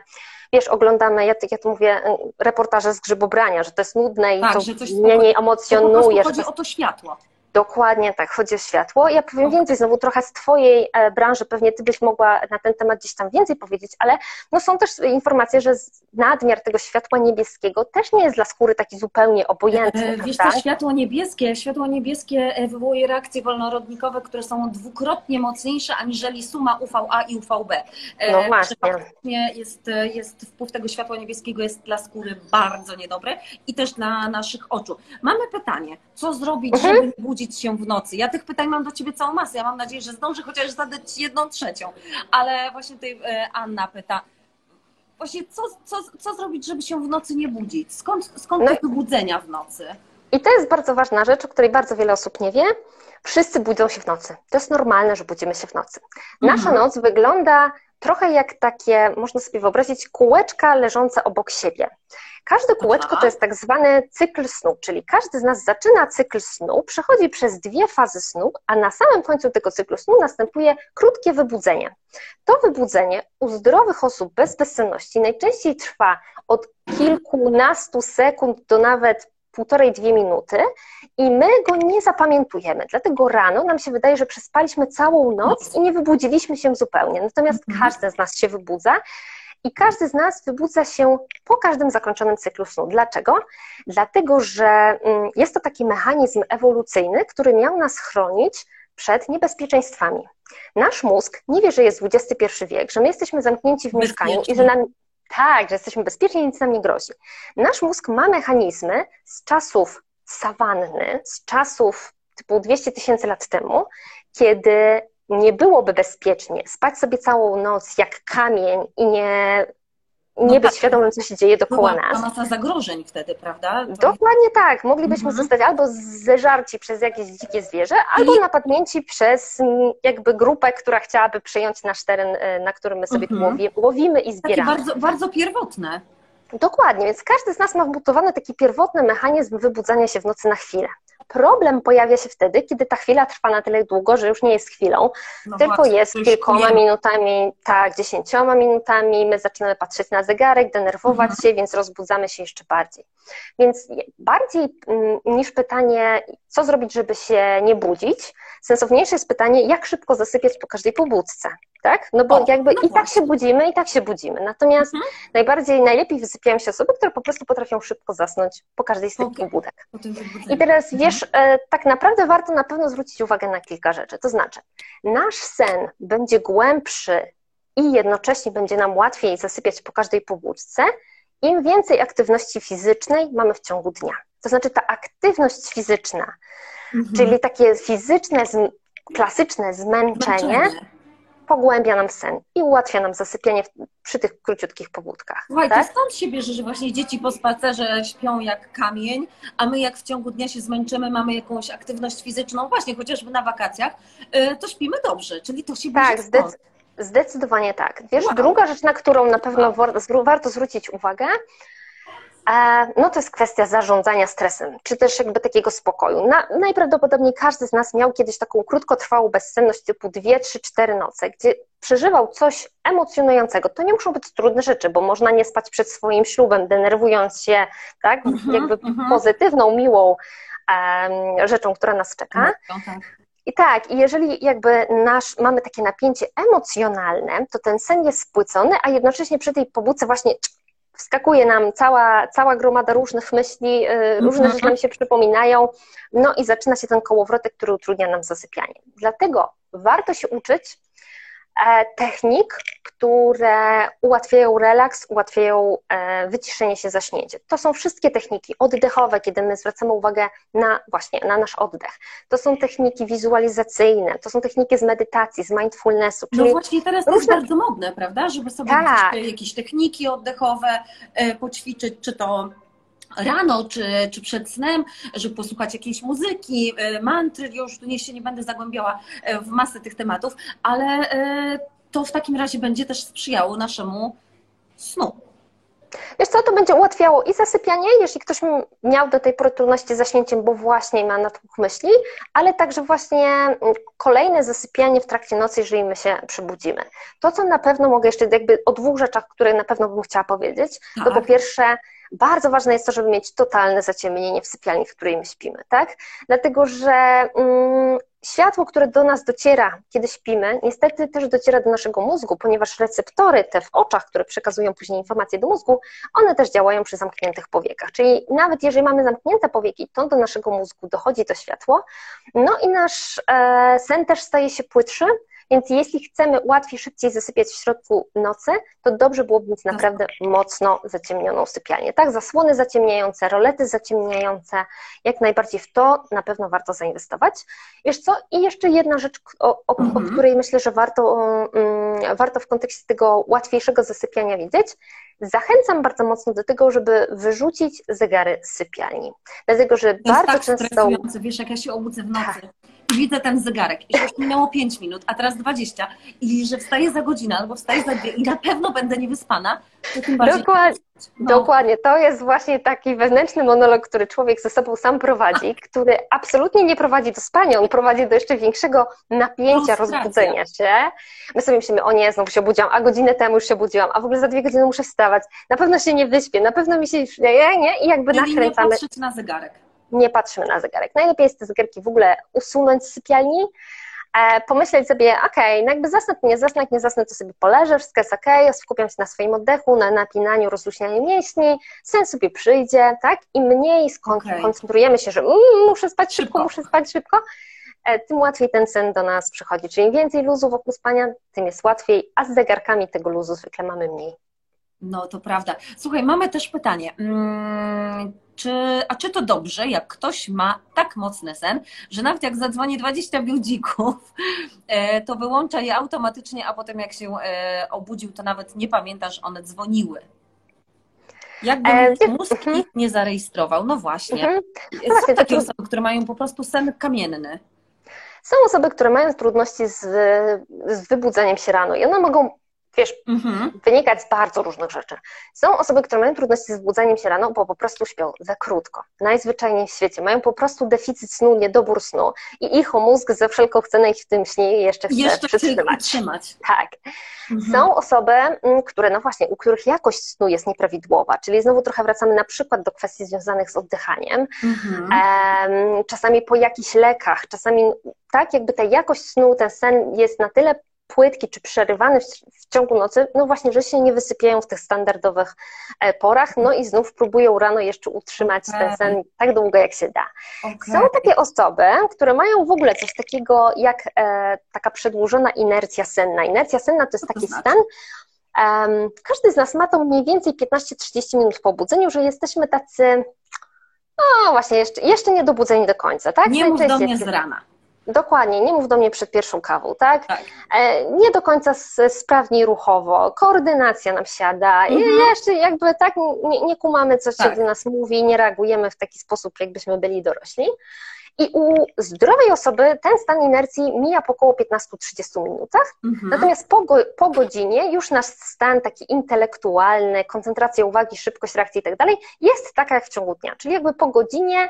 wiesz, oglądamy, ja, ja tu mówię, y, reportaże z grzybobrania, że to jest nudne i tak, to mniej emocjonuje. To chodzi o to światło. Dokładnie tak, chodzi o światło. Ja powiem więcej, znowu trochę z Twojej e, branży, pewnie Ty byś mogła na ten temat gdzieś tam więcej powiedzieć, ale no są też informacje, że nadmiar tego światła niebieskiego też nie jest dla skóry taki zupełnie obojętny. E, wiesz co, światło niebieskie, światło niebieskie e, wywołuje reakcje wolnorodnikowe, które są dwukrotnie mocniejsze aniżeli suma UVA i UVB. No właśnie. Jest, jest wpływ tego światła niebieskiego jest dla skóry bardzo niedobry i też dla naszych oczu. Mamy pytanie, co zrobić, mhm. żeby nie budzić się w nocy? Ja tych pytań mam do Ciebie całą masę. Ja mam nadzieję, że zdążę chociaż zadać jedną trzecią. Ale właśnie tutaj e, Anna pyta, właśnie co, co, co zrobić, żeby się w nocy nie budzić? Skąd, skąd no. te wybudzenia w nocy? I to jest bardzo ważna rzecz, o której bardzo wiele osób nie wie. Wszyscy budzą się w nocy. To jest normalne, że budzimy się w nocy. Nasza mhm. noc wygląda trochę jak takie, można sobie wyobrazić, kółeczka leżące obok siebie. Każde kółeczko to jest tak zwany cykl snu, czyli każdy z nas zaczyna cykl snu, przechodzi przez dwie fazy snu, a na samym końcu tego cyklu snu następuje krótkie wybudzenie. To wybudzenie u zdrowych osób bez bezsenności najczęściej trwa od kilkunastu sekund do nawet półtorej, dwie minuty i my go nie zapamiętujemy. Dlatego rano nam się wydaje, że przespaliśmy całą noc i nie wybudziliśmy się zupełnie. Natomiast mhm. każdy z nas się wybudza i każdy z nas wybudza się po każdym zakończonym cyklu snu. Dlaczego? Dlatego, że mm, jest to taki mechanizm ewolucyjny, który miał nas chronić przed niebezpieczeństwami. Nasz mózg nie wie, że jest XXI wiek, że my jesteśmy zamknięci w mieszkaniu i że nam tak, że jesteśmy bezpieczni i nic nam nie grozi. Nasz mózg ma mechanizmy z czasów sawanny, z czasów typu 200 tysięcy lat temu, kiedy nie byłoby bezpiecznie spać sobie całą noc jak kamień i nie nie no być tak. świadomym, co się dzieje dookoła Była nas. masa zagrożeń wtedy, prawda? To... Dokładnie tak. Moglibyśmy mhm. zostać albo zeżarci przez jakieś dzikie zwierzę, albo I... napadnięci przez mm, jakby grupę, która chciałaby przejąć nasz teren, e, na którym my sobie mhm. łowimy i zbieramy. Takie bardzo, bardzo pierwotne. Dokładnie, więc każdy z nas ma wbudowany taki pierwotny mechanizm wybudzania się w nocy na chwilę. Problem pojawia się wtedy, kiedy ta chwila trwa na tyle długo, że już nie jest chwilą, no tylko właśnie, jest kilkoma minutami, tak, dziesięcioma minutami, my zaczynamy patrzeć na zegarek, denerwować mhm. się, więc rozbudzamy się jeszcze bardziej. Więc bardziej mm, niż pytanie, co zrobić, żeby się nie budzić, sensowniejsze jest pytanie, jak szybko zasypiać po każdej pobudce tak? No bo o, jakby no i tak się budzimy, i tak się budzimy. Natomiast mhm. najbardziej, najlepiej wysypiają się osoby, które po prostu potrafią szybko zasnąć po każdej z tych okay. pobudek. I teraz mhm. wiesz, e, tak naprawdę warto na pewno zwrócić uwagę na kilka rzeczy. To znaczy, nasz sen będzie głębszy i jednocześnie będzie nam łatwiej zasypiać po każdej pobudce, im więcej aktywności fizycznej mamy w ciągu dnia. To znaczy ta aktywność fizyczna, mhm. czyli takie fizyczne, klasyczne zmęczenie, pogłębia nam sen i ułatwia nam zasypianie przy tych króciutkich pobudkach. Słuchaj, tak? to stąd się bierze, że właśnie dzieci po spacerze śpią jak kamień, a my jak w ciągu dnia się zmęczymy, mamy jakąś aktywność fizyczną, właśnie chociażby na wakacjach, y, to śpimy dobrze, czyli to się bierze Tak, zdecydowanie tak. Wiesz, wow. druga rzecz, na którą na pewno warto zwrócić uwagę, no to jest kwestia zarządzania stresem, czy też jakby takiego spokoju. Na, najprawdopodobniej każdy z nas miał kiedyś taką krótkotrwałą bezsenność typu 2, 3, 4 noce, gdzie przeżywał coś emocjonującego. To nie muszą być trudne rzeczy, bo można nie spać przed swoim ślubem, denerwując się, tak, mm-hmm, jakby mm-hmm. pozytywną, miłą um, rzeczą, która nas czeka. I tak, i jeżeli jakby nasz, mamy takie napięcie emocjonalne, to ten sen jest spłycony, a jednocześnie przy tej pobudce właśnie wskakuje nam cała, cała gromada różnych myśli, y, różne mhm. rzeczy nam się przypominają, no i zaczyna się ten kołowrotek, który utrudnia nam zasypianie. Dlatego warto się uczyć technik, które ułatwiają relaks, ułatwiają e, wyciszenie się, zaśnięcie. To są wszystkie techniki oddechowe, kiedy my zwracamy uwagę na właśnie na nasz oddech. To są techniki wizualizacyjne, to są techniki z medytacji, z mindfulnessu. no właśnie teraz to różne... jest bardzo modne, prawda? Żeby sobie tak. jakieś techniki oddechowe e, poćwiczyć, czy to rano, czy, czy przed snem, żeby posłuchać jakiejś muzyki, e, mantry, już tu nie się nie będę zagłębiała w masę tych tematów, ale to w takim razie będzie też sprzyjało naszemu snu. Wiesz co, to będzie ułatwiało i zasypianie, jeśli ktoś miał do tej pory trudności z zaśnięciem, bo właśnie ma natłok myśli, ale także właśnie kolejne zasypianie w trakcie nocy, jeżeli my się przebudzimy. To, co na pewno mogę jeszcze jakby o dwóch rzeczach, które na pewno bym chciała powiedzieć, tak. to po pierwsze bardzo ważne jest to, żeby mieć totalne zaciemnienie w sypialni, w której my śpimy, tak? Dlatego, że mm, światło, które do nas dociera, kiedy śpimy, niestety też dociera do naszego mózgu, ponieważ receptory te w oczach, które przekazują później informacje do mózgu, one też działają przy zamkniętych powiekach. Czyli nawet jeżeli mamy zamknięte powieki, to do naszego mózgu dochodzi to światło, no i nasz e, sen też staje się płytszy, więc jeśli chcemy łatwiej, szybciej zasypiać w środku nocy, to dobrze byłoby mieć naprawdę mocno zaciemnioną sypialnię. Tak, zasłony zaciemniające, rolety zaciemniające, jak najbardziej w to na pewno warto zainwestować. Wiesz co? I jeszcze jedna rzecz, o, o, mhm. o której myślę, że warto, um, warto w kontekście tego łatwiejszego zasypiania wiedzieć. Zachęcam bardzo mocno do tego, żeby wyrzucić zegary z sypialni. Dlatego, że bardzo tak często. Wiesz, jak ja się obudzę w nocy. Tak i widzę ten zegarek i że już minęło 5 minut, a teraz 20 i że wstaję za godzinę albo wstaję za dwie i na pewno będę niewyspana, Dokładnie, no. Dokładnie, to jest właśnie taki wewnętrzny monolog, który człowiek ze sobą sam prowadzi, który absolutnie nie prowadzi do spania, on prowadzi do jeszcze większego napięcia, rozbudzenia się. My sobie myślimy, o nie, znowu się obudziłam, a godzinę temu już się obudziłam, a w ogóle za dwie godziny muszę wstawać, na pewno się nie wyśpię, na pewno mi się nie, nie, i jakby nakręcamy. nie patrzeć na zegarek. Nie patrzymy na zegarek. Najlepiej jest te zegarki w ogóle usunąć z sypialni, E, pomyśleć sobie, ok, no jakby zasnę, nie zasnę, jak nie zasnę, to sobie poleżę, wszystko jest ok, skupiam się na swoim oddechu, na napinaniu, rozluźnianiu mięśni, sen sobie przyjdzie, tak? I mniej skoncentrujemy okay. się, że mm, muszę spać szybko, szybko, muszę spać szybko, e, tym łatwiej ten sen do nas przychodzi. Czyli im więcej luzu wokół spania, tym jest łatwiej, a z zegarkami tego luzu zwykle mamy mniej. No to prawda. Słuchaj, mamy też pytanie. Hmm, czy, a czy to dobrze, jak ktoś ma tak mocny sen, że nawet jak zadzwoni 20 budzików, e, to wyłącza je automatycznie, a potem jak się e, obudził, to nawet nie pamięta, że one dzwoniły. Jakby e, mózg mhm. ich nie zarejestrował. No właśnie. Mhm. No Są takie osoby, które mają po prostu sen kamienny. Są osoby, które mają trudności z, z wybudzeniem się rano i one mogą wiesz, mhm. wynikać z bardzo różnych rzeczy. Są osoby, które mają trudności z budzeniem się rano, bo po prostu śpią za krótko. Najzwyczajniej w świecie. Mają po prostu deficyt snu, niedobór snu i ich mózg za wszelką cenę ich w tym śnie jeszcze chce jeszcze przytrzymać. Trzymać. Tak. Mhm. Są osoby, mm, które, no właśnie, u których jakość snu jest nieprawidłowa, czyli znowu trochę wracamy na przykład do kwestii związanych z oddychaniem. Mhm. Czasami po jakichś lekach, czasami tak, jakby ta jakość snu, ten sen jest na tyle płytki czy przerywany w, w, ciągu nocy, no właśnie, że się nie wysypiają w tych standardowych e, porach, no i znów próbują rano jeszcze utrzymać ten sen tak długo, jak się da. Okay. Są takie osoby, które mają w ogóle coś takiego jak e, taka przedłużona inercja senna. Inercja senna to jest taki znaczy? stan, um, każdy z nas ma to mniej więcej 15-30 minut po obudzeniu, że jesteśmy tacy no właśnie, jeszcze, jeszcze nie dobudzeni do końca, tak? Nie mów do mnie z rana. Dokładnie, nie mów do mnie przed pierwszą kawą, tak? tak. E, nie do końca sprawniej ruchowo, koordynacja nam siada mhm. i jeszcze jakby tak nie, nie kumamy, co tak. się do nas mówi, nie reagujemy w taki sposób, jakbyśmy byli dorośli. I u zdrowej osoby ten stan inercji mija po około 15-30 minutach, mhm. natomiast po, go, po godzinie już nasz stan taki intelektualny, koncentracja uwagi, szybkość reakcji i tak dalej jest taka jak w ciągu dnia. Czyli jakby po godzinie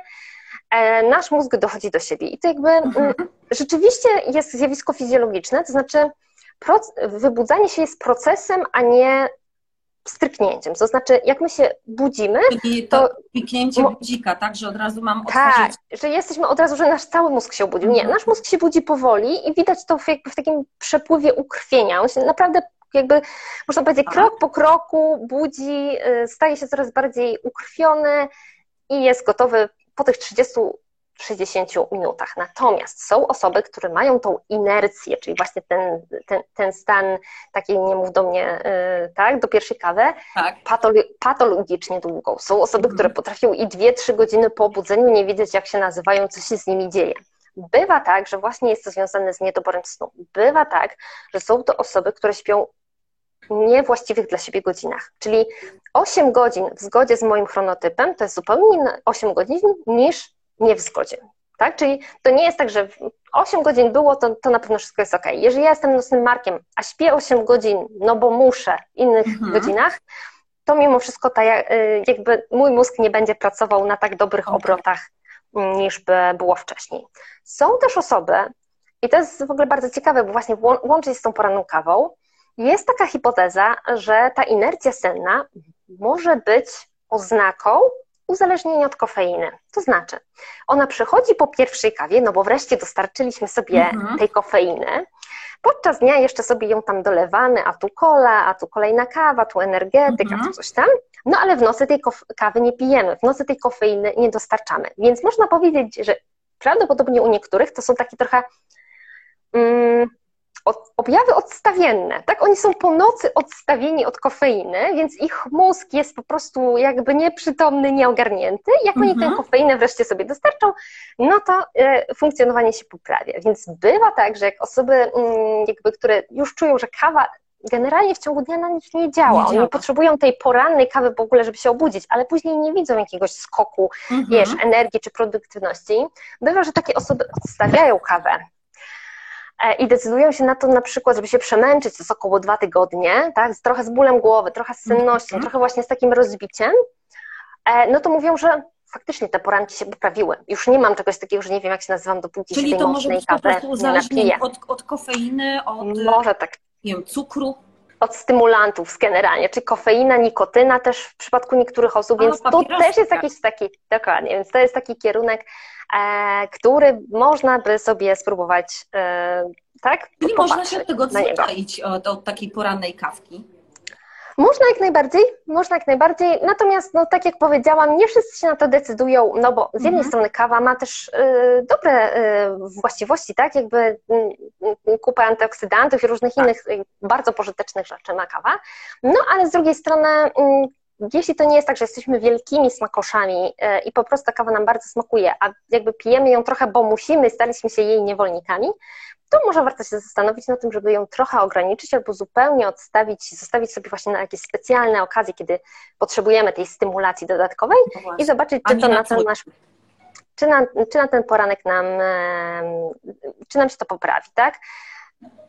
nasz mózg dochodzi do siebie. I to jakby mhm. Mm, rzeczywiście jest zjawisko fizjologiczne, to znaczy wybudzanie się jest procesem, a nie stryknięciem. To znaczy, jak my się budzimy, Czyli to, to budzika, tak, że od razu mam otworzyć... Tak, że jesteśmy od razu, że nasz cały mózg się obudził. Nie, mhm. nasz mózg się budzi powoli i widać to w, jakby w takim przepływie ukrwienia. On się naprawdę jakby, można powiedzieć, krok po kroku budzi, y, staje się coraz bardziej ukrwiony i jest gotowy po tych 30-60 minutach. Natomiast są osoby, które mają tą inercję, czyli właśnie ten, ten, ten stan takiej nie mów do mnie, yy, tak, do pierwszej kawy, tak. patologicznie długą. Są osoby, mhm. które potrafią i 2-3 godziny po obudzeniu nie wiedzieć, jak się nazywają, co się z nimi dzieje. Bywa tak, że właśnie jest to związane z niedoborem snu. Bywa tak, że są to osoby, które śpią niewłaściwych dla siebie godzinach. Czyli 8 godzin w zgodzie z moim chronotypem to jest zupełnie inne 8 godzin niż nie w zgodzie. Tak? Czyli to nie jest tak, że 8 godzin było, to, to na pewno wszystko jest ok. Jeżeli ja jestem nocnym markiem, a śpię 8 godzin, no bo muszę w innych mhm. godzinach, to mimo wszystko ta, y, jakby mój mózg nie będzie pracował na tak dobrych okay. obrotach, mm, niż by było wcześniej. Są też osoby, i to jest w ogóle bardzo ciekawe, bo właśnie łączy się z tą poranną kawą, jest taka hipoteza, że ta inercja senna może być oznaką uzależnienia od kofeiny. To znaczy, ona przychodzi po pierwszej kawie, no bo wreszcie dostarczyliśmy sobie mhm. tej kofeiny. Podczas dnia jeszcze sobie ją tam dolewamy, a tu kola, a tu kolejna kawa, tu energetyka, mhm. tu coś tam. No ale w nocy tej kawy nie pijemy, w nocy tej kofeiny nie dostarczamy. Więc można powiedzieć, że prawdopodobnie u niektórych to są takie trochę mm, objawy odstawienne, tak? Oni są po nocy odstawieni od kofeiny, więc ich mózg jest po prostu jakby nieprzytomny, nieogarnięty. Jak oni tę mhm. kofeinę wreszcie sobie dostarczą, no to e, funkcjonowanie się poprawia. Więc bywa tak, że jak osoby, mm, jakby, które już czują, że kawa generalnie w ciągu dnia na nich nie działa. Nie Oni potrzebują tej porannej kawy w ogóle, żeby się obudzić, ale później nie widzą jakiegoś skoku, mhm. wiesz, energii czy produktywności. Bywa, że takie osoby odstawiają kawę i decydują się na to na przykład, żeby się przemęczyć, to jest około dwa tygodnie, tak, trochę z bólem głowy, trochę z sennością, -hmm. trochę właśnie z takim rozbiciem, e, no to mówią, że faktycznie te poranki się poprawiły. Już nie mam czegoś takiego, że nie wiem, jak się nazywam, dopóki Czyli się to może być po prostu uzależnienie od, od kofeiny, od może tak. nie wiem, cukru? Od stymulantów generalnie, czy kofeina, nikotyna też w przypadku niektórych osób, więc to też jest jakiś taki, dokładnie, więc to jest taki kierunek, e, który można by sobie spróbować, e, tak? Czyli można się od tego odzwyczaić, od, od takiej porannej kawki. Można jak najbardziej, można jak najbardziej, natomiast no, tak jak powiedziałam, nie wszyscy się na to decydują, no bo z jednej mhm. strony kawa ma też y, dobre y, właściwości, tak, jakby y, kupę antyoksydantów i różnych tak. innych y, bardzo pożytecznych rzeczy ma kawa, no ale z drugiej strony y, jeśli to nie jest tak, że jesteśmy wielkimi smakoszami y, i po prostu ta kawa nam bardzo smakuje, a jakby pijemy ją trochę, bo musimy, staliśmy się jej niewolnikami, to może warto się zastanowić nad tym, żeby ją trochę ograniczyć albo zupełnie odstawić, zostawić sobie właśnie na jakieś specjalne okazje, kiedy potrzebujemy tej stymulacji dodatkowej no i zobaczyć, czy to na ten nasz czy na, czy na ten poranek nam, czy nam się to poprawi, tak?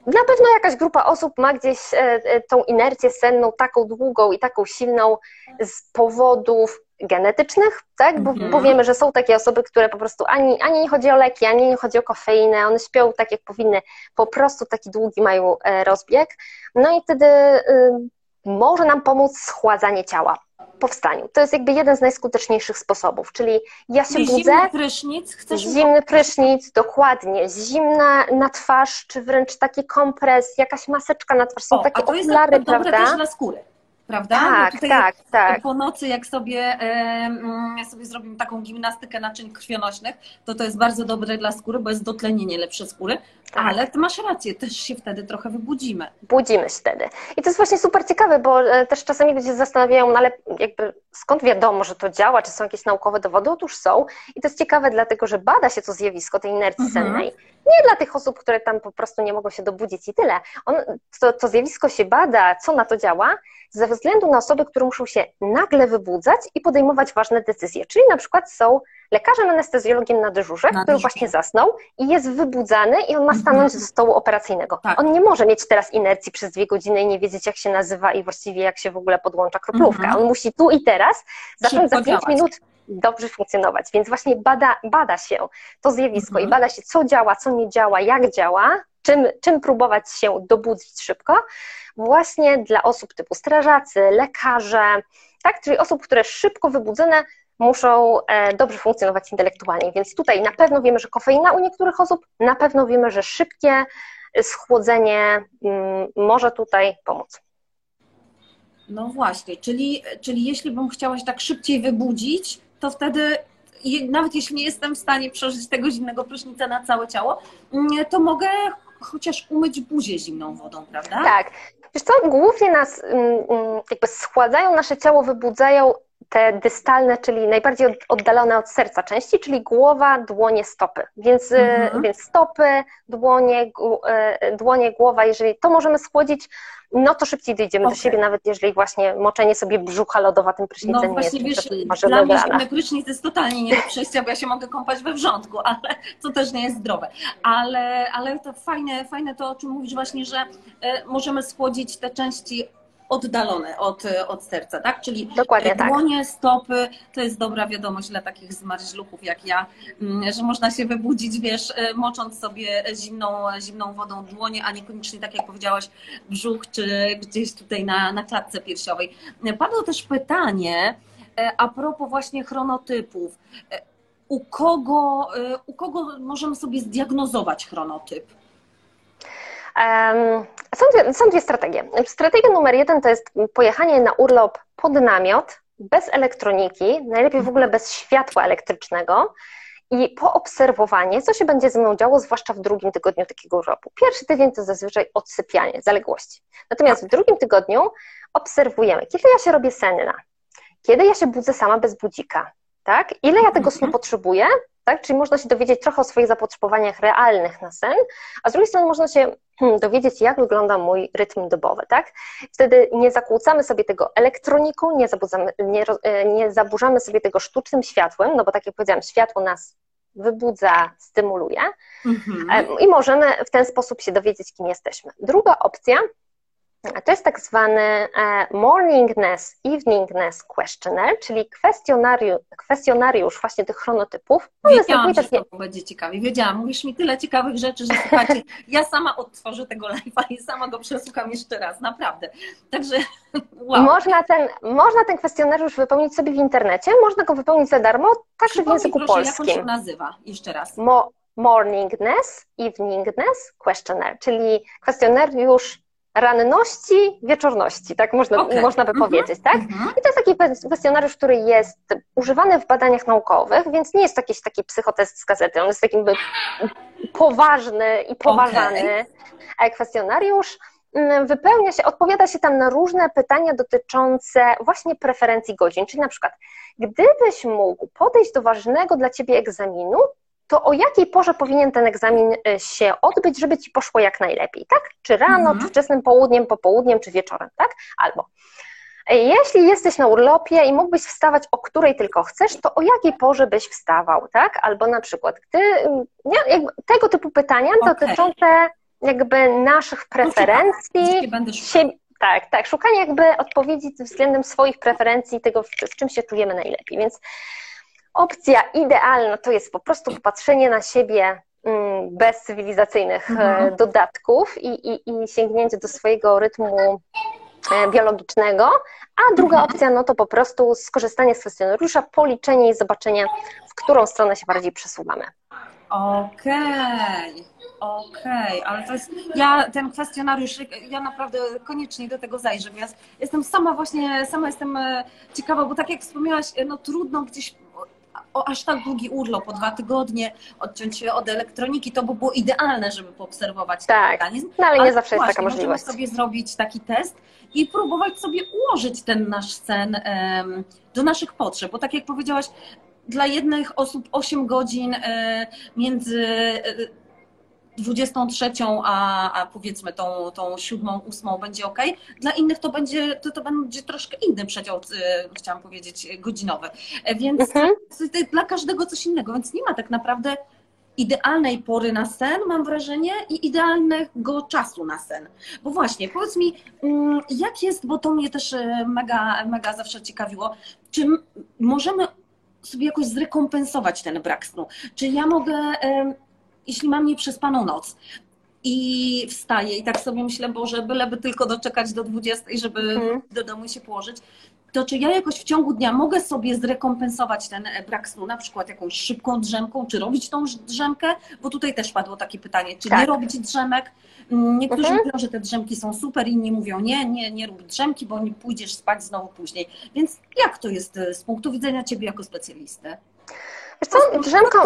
Na pewno jakaś grupa osób ma gdzieś e, e, tą inercję senną taką długą i taką silną z powodów genetycznych, tak? Bo, mhm. bo, wiemy, że są takie osoby, które po prostu ani, ani nie chodzi o leki, ani nie chodzi o kofeinę, one śpią tak jak powinny, po prostu taki długi mają e, rozbieg. No i wtedy może nam pomóc schładzanie ciała powstaniu. To jest jakby jeden z najskuteczniejszych sposobów, czyli ja się budzę... Zimny prysznic? Chcesz zimny prysznic, dokładnie. Zimna na twarz, czy wręcz taki kompres, jakaś maseczka na twarz. Są o, takie a to jest okulary, prawda? też prawda? Tak, tak, tak. Po nocy, jak sobie, e, sobie zrobimy taką gimnastykę naczyń krwionośnych, to to jest bardzo dobre dla skóry, bo jest dotlenienie lepsze skóry. Tak. Ale ty masz rację, też się wtedy trochę wybudzimy. Budzimy się wtedy. I to jest właśnie super ciekawe, bo e, też czasami ludzie zastanawiają, no ale jakby skąd wiadomo, że to działa, czy są jakieś naukowe dowody? Otóż są. I to jest ciekawe, dlatego że bada się to zjawisko tej inercji mhm. sennej. Nie dla tych osób, które tam po prostu nie mogą się dobudzić i tyle. On, to, to zjawisko się bada, co na to działa, ze względu na osoby, które muszą się nagle wybudzać i podejmować ważne decyzje. Czyli na przykład są lekarzem anestezjologiem na dyżurze, na który właśnie zasnął i jest wybudzany i on ma stanąć do stołu operacyjnego. Tak. On nie może mieć teraz inercji przez dwie godziny i nie wiedzieć, jak się nazywa i właściwie jak się w ogóle podłącza kroplówka. Mhm. On musi tu i teraz zacząć za pięć minut dobrze funkcjonować. Więc właśnie bada, bada się to zjawisko mhm. i bada się, co działa, co nie działa, jak działa, czym, czym próbować się dobudzić szybko, właśnie dla osób typu strażacy, lekarze, tak, czyli osób, które szybko wybudzone muszą e, dobrze funkcjonować intelektualnie. Więc tutaj na pewno wiemy, że kofeina u niektórych osób, na pewno wiemy, że szybkie schłodzenie mm, może tutaj pomóc. No właśnie, czyli, czyli jeśli bym chciała się tak szybciej wybudzić, to wtedy nawet jeśli nie jestem w stanie przeżyć tego zimnego prysznica na całe ciało, mm, to mogę chociaż umyć buzię zimną wodą, prawda? Tak. Wiesz co, głównie nas mm, mm, jakby schładzają nasze ciało, wybudzają te dystalne, czyli najbardziej oddalone od serca części, czyli głowa, dłonie, stopy. Więc, y, mhm. więc stopy, dłonie, y, dłonie, głowa, jeżeli to możemy schłodzić, no to szybciej dojdziemy okay. do siebie, nawet jeżeli właśnie moczenie sobie brzucha lodowatym prysznicem no, właśnie, nie jest wiesz, dla mnie zimny prysznic jest totalnie nie do przejścia, bo ja się mogę kąpać we wrzątku, ale to też nie jest zdrowe. Ale, ale to fajne, fajne to, o czym mówisz właśnie, że y, możemy schłodzić te części oddalone od, od serca, tak? Czyli Dokładnie tak. dłonie, tak. stopy, to jest dobra wiadomość dla takich zmarzluchów jak ja, mm, że można się wybudzić, wiesz, e, mocząc sobie zimną, zimną wodą dłonie, a niekoniecznie, tak jak powiedziałaś, brzuch czy gdzieś tutaj na, na klatce piersiowej. Padło też pytanie e, a propos właśnie chronotypów. E, u kogo, u kogo możemy sobie zdiagnozować chronotyp? Są dwie, są dwie strategie. Strategia numer jeden to jest pojechanie na urlop pod namiot, bez elektroniki, najlepiej w ogóle bez światła elektrycznego i poobserwowanie, co się będzie ze mną działo, zwłaszcza w drugim tygodniu takiego urlopu. Pierwszy tydzień to zazwyczaj odsypianie, zaległości. Natomiast w drugim tygodniu obserwujemy, kiedy ja się robię senna, kiedy ja się budzę sama bez budzika, tak? Ile ja tego snu mhm. potrzebuję, tak? Czyli można się dowiedzieć trochę o swoich zapotrzebowaniach realnych na sen, a z drugiej strony można się hmm, dowiedzieć, jak wygląda mój rytm dobowy, tak? Wtedy nie zakłócamy sobie tego elektroniką, nie, nie, e, nie zaburzamy sobie tego sztucznym światłem, no bo tak jak powiedziałam, światło nas wybudza, stymuluje mhm. i możemy w ten sposób się dowiedzieć, kim jesteśmy. Druga opcja to jest tak zwany e, morningness, eveningness questionnaire, czyli kwestionariusz, kwestionariusz właśnie tych chronotypów. Wiedziałam, że to będzie ciekawie. Wiedziałam, mówisz mi tyle ciekawych rzeczy, że słuchajcie, ja sama odtworzę tego live'a i sama go przesłucham jeszcze raz, naprawdę. Także wow. Można ten, można ten kwestionariusz wypełnić sobie w internecie, można go wypełnić za darmo, także w języku proszę, polskim. Jak on się nazywa? Jeszcze raz. Mo morningness, eveningness questionnaire, czyli kwestionariusz ranności, wieczorności, tak można, okay. można by mhm. powiedzieć, tak? Mhm. I to jest taki kwestionariusz, który jest używany w badaniach naukowych, więc nie jest to jakiś taki psychotest z gazety, on jest takim poważny i poważany okay. kwestionariusz. Mm, wypełnia się, odpowiada się tam na różne pytania dotyczące właśnie preferencji godzin, czyli na przykład, gdybyś mógł podejść do ważnego dla ciebie egzaminu, to o jakiej porze powinien ten egzamin y, się odbyć, żeby ci poszło jak najlepiej, tak? Czy rano, mhm. czy wczesnym południem, popołudniem, czy wieczorem, tak? Albo y, jeśli jesteś na urlopie i mógłbyś wstawać o której tylko chcesz, to o jakiej porze byś wstawał, tak? Albo na przykład, gdy, nie, tego typu pytania okay. dotyczące jakby naszych preferencji, się, tak, tak, szukanie jakby odpowiedzi względem swoich preferencji, tego w czym się czujemy najlepiej, więc Opcja idealna to jest po prostu popatrzenie na siebie mm, bez cywilizacyjnych e, mhm. dodatków i, i, i sięgnięcie do swojego rytmu e, biologicznego, a druga mhm. opcja no to po prostu skorzystanie z kwestionariusza, policzenie i zobaczenie, w którą stronę się bardziej przesuwamy. Okej, okay, okej, okay. ale to jest, ja ten kwestionariusz, ja naprawdę koniecznie do tego zajrzę, ja jestem sama właśnie, sama jestem e, ciekawa, bo tak jak wspomniałaś, no trudno gdzieś o aż tak długi urlop, po dwa tygodnie, odciąć się od elektroniki, to by było idealne, żeby poobserwować tak, ten organizm. No ale nie ale zawsze właśnie, jest taka możliwość. Możemy sobie zrobić taki test i próbować sobie ułożyć ten nasz sen um, do naszych potrzeb, bo tak jak powiedziałaś, dla jednych osób 8 godzin e, między e, 23, a, a powiedzmy tą, tą 7, 8 będzie ok. Dla innych to będzie, to, to będzie troszkę inny przedział, y, chciałam powiedzieć, godzinowy. Więc mhm. dla każdego coś innego, więc nie ma tak naprawdę idealnej pory na sen, mam wrażenie, i idealnego czasu na sen. Bo właśnie, powiedz mi, mm, jak jest, bo to mnie też y, mega, mega zawsze ciekawiło, czy możemy sobie jakoś zrekompensować ten brak snu? Czy ja mogę jeśli mam nieprzespaną noc i wstaję i tak sobie myślę, Boże, byleby tylko doczekać do 20, żeby mhm. do domu się położyć, to czy ja jakoś w ciągu dnia mogę sobie zrekompensować ten e, brak snu, na przykład jakąś szybką drzemką, czy robić tą drzemkę? Bo tutaj też padło takie pytanie, czy tak. nie robić drzemek? Mm, niektórzy mhm. mówią, że te drzemki są super, inni mówią nie, nie, nie rób drzemki, bo nie pójdziesz spać znowu później. Więc jak to jest e, z punktu widzenia Ciebie jako specjalisty? Wiesz co, drzemka,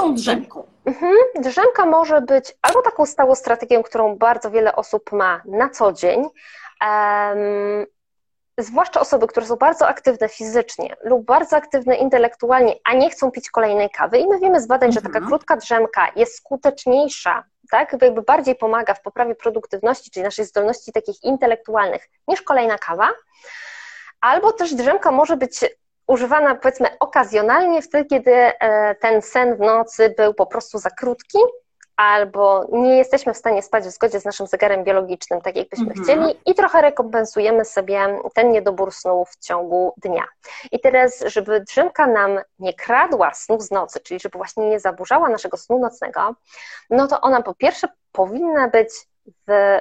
mhm, drzemka może być albo taką stałą strategią, którą bardzo wiele osób ma na co dzień, um, zwłaszcza osoby, które są bardzo aktywne fizycznie lub bardzo aktywne intelektualnie, a nie chcą pić kolejnej kawy. I my wiemy z badań, mhm. że taka mhm. krótka drzemka jest skuteczniejsza, tak? jakby bardziej pomaga w poprawie produktywności, czyli naszej zdolności takich intelektualnych, niż kolejna kawa. Albo też drzemka może być używana powiedzmy okazjonalnie wtedy, kiedy e, ten sen w nocy był po prostu za krótki, albo nie jesteśmy w stanie spać w zgodzie z naszym zegarem biologicznym, tak jakbyśmy mhm. chcieli, i trochę rekompensujemy sobie ten niedobór snu w ciągu dnia. I teraz, żeby drzemka nam nie kradła snów z nocy, czyli żeby właśnie nie zaburzała naszego snu nocnego, no to ona po pierwsze powinna być w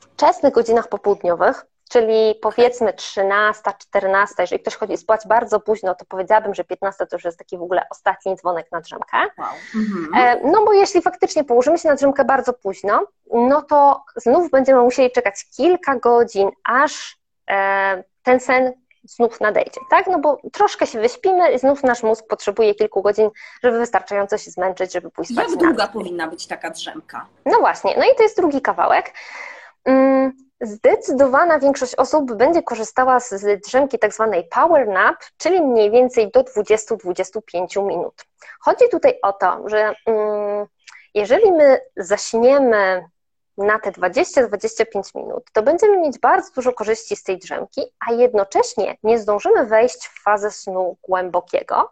wczesnych godzinach popołudniowych, czyli powiedzmy 13, 14, jeżeli ktoś chodzi spać bardzo późno, to powiedziałabym, że 15 to już jest taki w ogóle ostatni dzwonek na drzemkę. Wow. Mhm. No bo jeśli faktycznie położymy się na drzemkę bardzo późno, no to znów będziemy musieli czekać kilka godzin, aż e, ten sen znów nadejdzie, tak? No bo troszkę się wyśpimy i znów nasz mózg potrzebuje kilku godzin, żeby wystarczająco się zmęczyć, żeby pójść spać. Jak długa powinna być taka drzemka? No właśnie, no i to jest drugi kawałek. Zdecydowana większość osób będzie korzystała z drzemki tak zwanej power nap, czyli mniej więcej do 20-25 minut. Chodzi tutaj o to, że mm, jeżeli my zaśniemy na te 20-25 minut, to będziemy mieć bardzo dużo korzyści z tej drzemki, a jednocześnie nie zdążymy wejść w fazę snu głębokiego,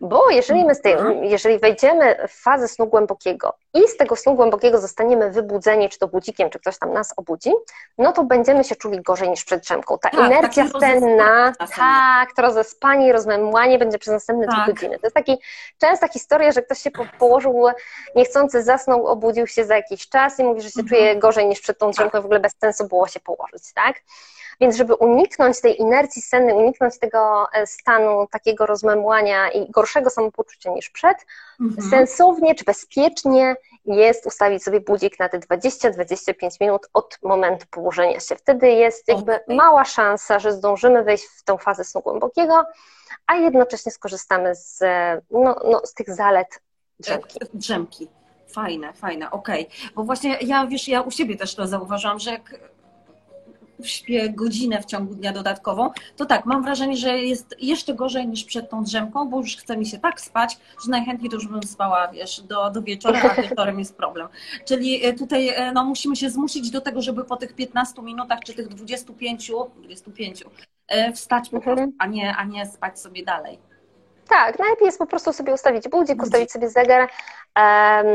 Bo jeżeli my tej, Mhm. jeżeli wejdziemy w fazę snu głębokiego i z tego snu głębokiego zostaniemy wybudzeni, czy to budzikiem, czy ktoś tam nas obudzi, no to będziemy się czuli gorzej niż przed drzemką. Ta Tak, inercja senna, tak, to rozespanie i rozmemłanie będzie przez następne Tak. dwie godziny. To jest taki częsta historia, że ktoś się po, położył niechcący, zasnął, obudził się za jakiś czas i mówi, że się Mhm. czuje gorzej niż przed tą drzemką, w ogóle bez sensu było się położyć, tak? Więc żeby uniknąć tej inercji sennej, uniknąć tego e, stanu takiego rozmemłania i gorszego samopoczucia niż przed, Mhm. sensownie czy bezpiecznie jest ustawić sobie budzik na te 20-25 minut od momentu położenia się. Wtedy jest jakby Okej. mała szansa, że zdążymy wejść w tą fazę snu głębokiego, a jednocześnie skorzystamy z, e, no, no, z tych zalet drzemki. E, Drzemki. Fajne, fajne, okej. Bo właśnie ja, wiesz, ja u siebie też to zauważyłam, że jak śpię godzinę w ciągu dnia dodatkową, to tak, mam wrażenie, że jest jeszcze gorzej niż przed tą drzemką, bo już chce mi się tak spać, że najchętniej to już bym spała, wiesz, do, do wieczora, a wieczorem jest problem. Czyli e, tutaj e, no, musimy się zmusić do tego, żeby po tych 15 minutach, czy tych 25, 25 e, wstać po Mhm. prostu, a nie, a nie spać sobie dalej. Tak, najlepiej jest po prostu sobie ustawić budzik, ustawić sobie zegar, em,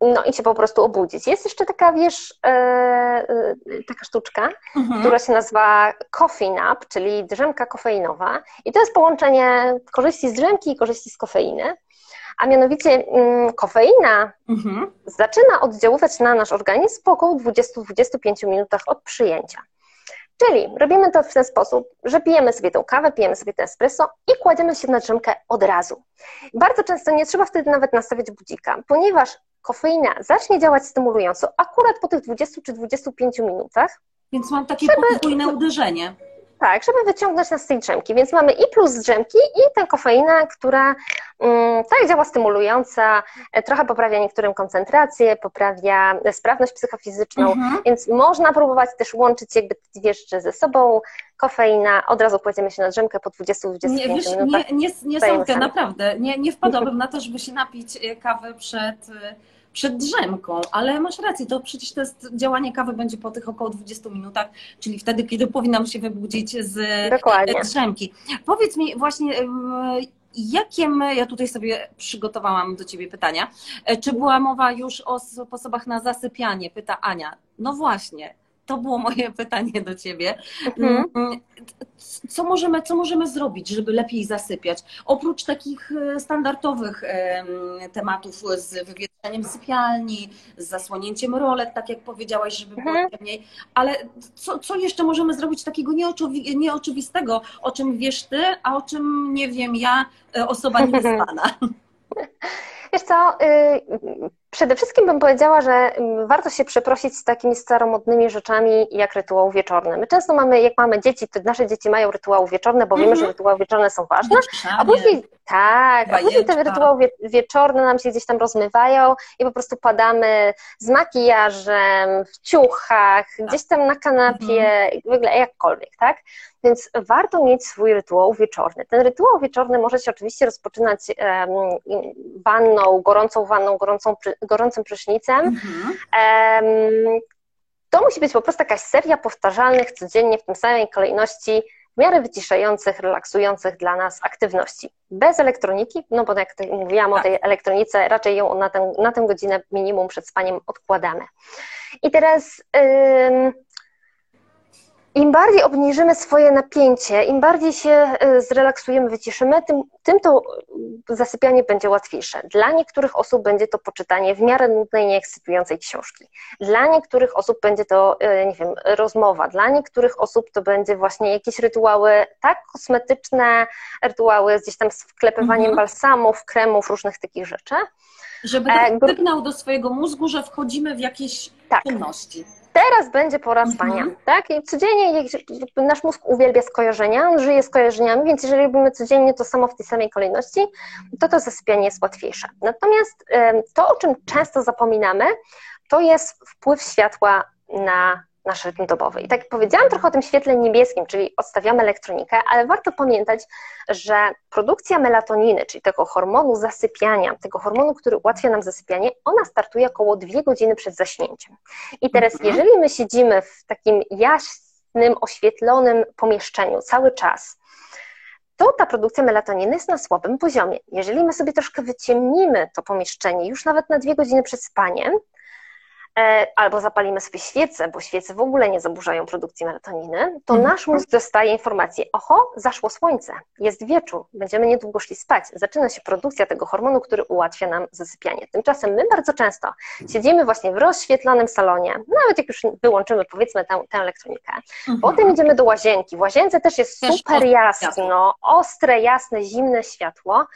no i się po prostu obudzić. Jest jeszcze taka, wiesz, e, taka sztuczka, Mhm. która się nazywa coffee nap, czyli drzemka kofeinowa. I to jest połączenie korzyści z drzemki i korzyści z kofeiny. A mianowicie mm, kofeina Mhm. zaczyna oddziaływać na nasz organizm po około 20-25 minutach od przyjęcia. Czyli robimy to w ten sposób, że pijemy sobie tą kawę, pijemy sobie ten espresso i kładziemy się na drzemkę od razu. Bardzo często nie trzeba wtedy nawet nastawiać budzika, ponieważ kofeina zacznie działać stymulująco akurat po tych 20 czy 25 minutach, Więc mam takie podwójne uderzenie. Tak, żeby wyciągnąć nas z tej drzemki. Więc mamy i plus drzemki, i tę kofeinę, która mm, tak działa stymulująca, e, trochę poprawia niektórym koncentrację, poprawia sprawność psychofizyczną, Mhm. więc można próbować też łączyć jakby te dwie rzeczy ze sobą. Kofeina, od razu kładziemy się na drzemkę po 20-25 Nie, wiesz, minutach. nie, nie, nie sądzę, naprawdę. Nie, nie wpadłabym na to, żeby się napić e, kawy przed, e, przed drzemką, ale masz rację, to przecież to jest, działanie kawy będzie po tych około 20 minutach, czyli wtedy, kiedy powinnam się wybudzić z e, Dokładnie. drzemki. Powiedz mi właśnie, jakie my, ja tutaj sobie przygotowałam do Ciebie pytania, E, czy była mowa już o sposobach na zasypianie, pyta Ania. No właśnie, to było moje pytanie do Ciebie. Mhm. Mm, Co możemy, co możemy zrobić, żeby lepiej zasypiać? Oprócz takich e, standardowych em, tematów z wywietrzeniem sypialni, z zasłonięciem rolet, tak jak powiedziałaś, żeby było Mhm. ciemniej, ale co, co jeszcze możemy zrobić takiego nieoczywi- nieoczywistego, o czym wiesz Ty, a o czym nie wiem ja, e, osoba niewyspana? Wiesz co, y, przede wszystkim bym powiedziała, że mm, warto się przeprosić z takimi staromodnymi rzeczami jak rytuał wieczorny. My często mamy, jak mamy dzieci, to nasze dzieci mają rytuały wieczorne, bo wiemy, Mhm. że rytuały wieczorne są ważne, a później tak, a później te rytuały wie- wieczorne nam się gdzieś tam rozmywają i po prostu padamy z makijażem, w ciuchach, gdzieś tam na kanapie, w ogóle jakkolwiek, tak? Więc warto mieć swój rytuał wieczorny. Ten rytuał wieczorny może się oczywiście rozpoczynać em, wanną, gorącą wanną, gorącą, gorącym prysznicem. Mhm. To musi być po prostu jakaś seria powtarzalnych codziennie w tym samej kolejności, w miarę wyciszających, relaksujących dla nas aktywności. Bez elektroniki, no bo jak mówiłam o Tak. tej elektronice, raczej ją na tę, na tę godzinę minimum przed spaniem odkładamy. I teraz ym, im bardziej obniżymy swoje napięcie, im bardziej się y, zrelaksujemy, wyciszymy, tym, tym to y, zasypianie będzie łatwiejsze. Dla niektórych osób będzie to poczytanie w miarę nudnej, nieekscytującej książki. Dla niektórych osób będzie to, y, nie wiem, rozmowa. Dla niektórych osób to będzie właśnie jakieś rytuały tak kosmetyczne, rytuały gdzieś tam z wklepywaniem Mhm. balsamów, kremów, różnych takich rzeczy. Żeby E, dać gru- sygnał do swojego mózgu, że wchodzimy w jakieś Tak. czynności. Teraz będzie pora Mhm. spania, tak? I codziennie nasz mózg uwielbia skojarzenia, on żyje skojarzeniami, więc jeżeli robimy codziennie to samo w tej samej kolejności, to to zasypianie jest łatwiejsze. Natomiast to, o czym często zapominamy, to jest wpływ światła na nasz rytm dobowy. I tak jak powiedziałam trochę o tym świetle niebieskim, czyli odstawiamy elektronikę, ale warto pamiętać, że produkcja melatoniny, czyli tego hormonu zasypiania, tego hormonu, który ułatwia nam zasypianie, ona startuje około dwie godziny przed zaśnięciem. I teraz, Mhm. jeżeli my siedzimy w takim jasnym, oświetlonym pomieszczeniu cały czas, to ta produkcja melatoniny jest na słabym poziomie. Jeżeli my sobie troszkę wyciemnimy to pomieszczenie już nawet na dwie godziny przed spaniem, albo zapalimy sobie świecę, bo świece w ogóle nie zaburzają produkcji melatoniny, to mhm. nasz mózg dostaje informację, oho, zaszło słońce, jest wieczór, będziemy niedługo szli spać. Zaczyna się produkcja tego hormonu, który ułatwia nam zasypianie. Tymczasem my bardzo często siedzimy właśnie w rozświetlonym salonie, nawet jak już wyłączymy powiedzmy tę, tę elektronikę. Mhm. Potem idziemy do łazienki. W łazience też jest super jasno, ostre, jasne, zimne światło,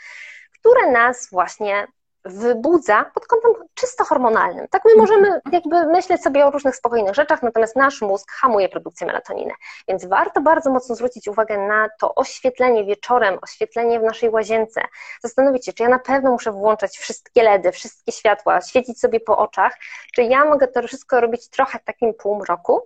które nas właśnie wybudza pod kątem czysto hormonalnym. Tak my możemy mhm. jakby myśleć sobie o różnych spokojnych rzeczach, natomiast nasz mózg hamuje produkcję melatoniny. Więc warto bardzo mocno zwrócić uwagę na to oświetlenie wieczorem, oświetlenie w naszej łazience. Zastanowić się, czy ja na pewno muszę włączać wszystkie LEDy, wszystkie światła, świecić sobie po oczach, czy ja mogę to wszystko robić trochę w takim półmroku,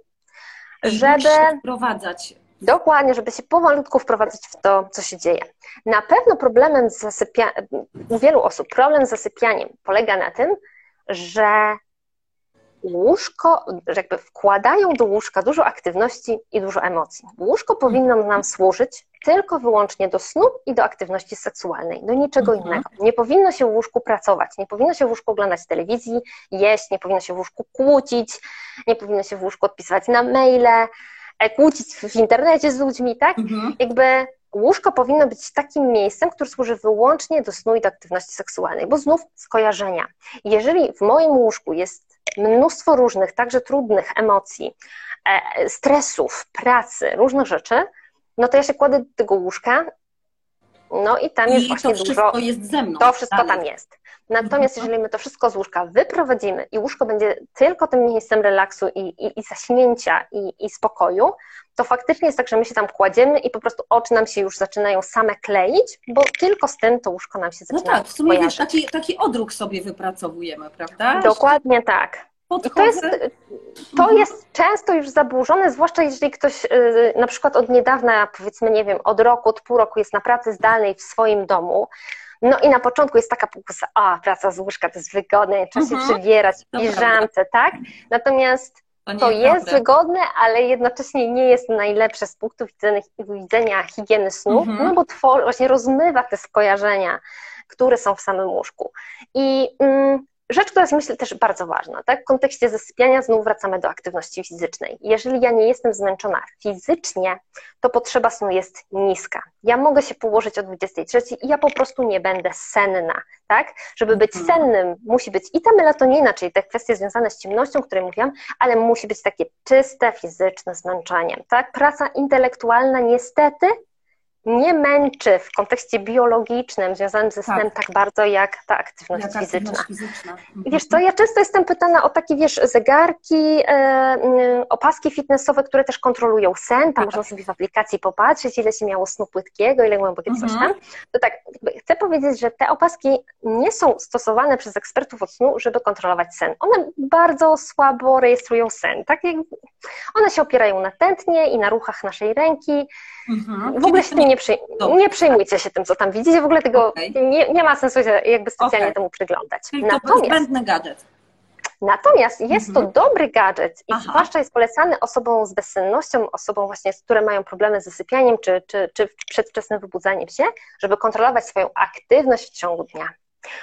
żeby... wprowadzać Dokładnie, żeby się pomalutku wprowadzać w to, co się dzieje. Na pewno problemem z zasypianiem, u wielu osób problem z zasypianiem polega na tym, że łóżko, że jakby wkładają do łóżka dużo aktywności i dużo emocji. Łóżko powinno nam służyć tylko wyłącznie do snu i do aktywności seksualnej, do niczego mhm. innego. Nie powinno się w łóżku pracować, nie powinno się w łóżku oglądać telewizji, jeść, nie powinno się w łóżku kłócić, nie powinno się w łóżku odpisywać na maile, kłócić w internecie z ludźmi, tak? Mhm. Jakby łóżko powinno być takim miejscem, które służy wyłącznie do snu i do aktywności seksualnej, bo znów skojarzenia. Jeżeli w moim łóżku jest mnóstwo różnych, także trudnych emocji, e, stresów, pracy, różnych rzeczy, no to ja się kładę do tego łóżka, no i tam I jest właśnie to dużo. To jest ze mną. To wszystko dalej. tam jest. Natomiast mhm. jeżeli my to wszystko z łóżka wyprowadzimy i łóżko będzie tylko tym miejscem relaksu i, i, i zaśnięcia i, i spokoju, to faktycznie jest tak, że my się tam kładziemy i po prostu oczy nam się już zaczynają same kleić, bo tylko z tym to łóżko nam się no zaczyna No tak, w sumie wiesz, taki, taki odruch sobie wypracowujemy, prawda? Dokładnie tak. I to jest, to mhm. jest często już zaburzone, zwłaszcza jeżeli ktoś y, na przykład od niedawna, powiedzmy, nie wiem, od roku, od pół roku jest na pracy zdalnej w swoim domu, no i na początku jest taka pokusa, a praca z łóżka to jest wygodne, trzeba się mhm. przybierać w piżamce, tak? Natomiast to, to jest wygodne, ale jednocześnie nie jest najlepsze z punktu widzenia, higieny snu, mhm. no bo tworzy, właśnie rozmywa te skojarzenia, które są w samym łóżku. I mm, Rzecz, która jest myślę też bardzo ważna, tak? W kontekście zasypiania znów wracamy do aktywności fizycznej. Jeżeli ja nie jestem zmęczona fizycznie, to potrzeba snu jest niska. Ja mogę się położyć o 23 i ja po prostu nie będę senna, tak? Żeby być mhm. sennym, musi być i ta melatonina, czyli te kwestie związane z ciemnością, o której mówiłam, ale musi być takie czyste, fizyczne zmęczenie, tak? Praca intelektualna niestety nie męczy w kontekście biologicznym związanym ze snem tak, tak bardzo jak ta aktywność jak fizyczna. Aktywność fizyczna. Mhm. Wiesz co, ja często jestem pytana o takie, wiesz, zegarki, e, mm, opaski fitnessowe, które też kontrolują sen, tam tak. można sobie w aplikacji popatrzeć, ile się miało snu płytkiego, ile głębokiego mhm. coś tam. To tak, chcę powiedzieć, że te opaski nie są stosowane przez ekspertów od snu, żeby kontrolować sen. One bardzo słabo rejestrują sen, tak? One się opierają na tętnie i na ruchach naszej ręki, Mhm. W ogóle się tym nie, przyj nie przejmujcie się tym, co tam widzicie, w ogóle tego okay. nie, nie ma sensu się jakby specjalnie okay. temu przyglądać. Czyli Natomiast, to zbędny gadżet. Natomiast jest mhm. to dobry gadżet i Aha. zwłaszcza jest polecany osobom z bezsennością, osobom właśnie, które mają problemy z zasypianiem czy, czy, czy przedwczesnym wybudzaniem się, żeby kontrolować swoją aktywność w ciągu dnia.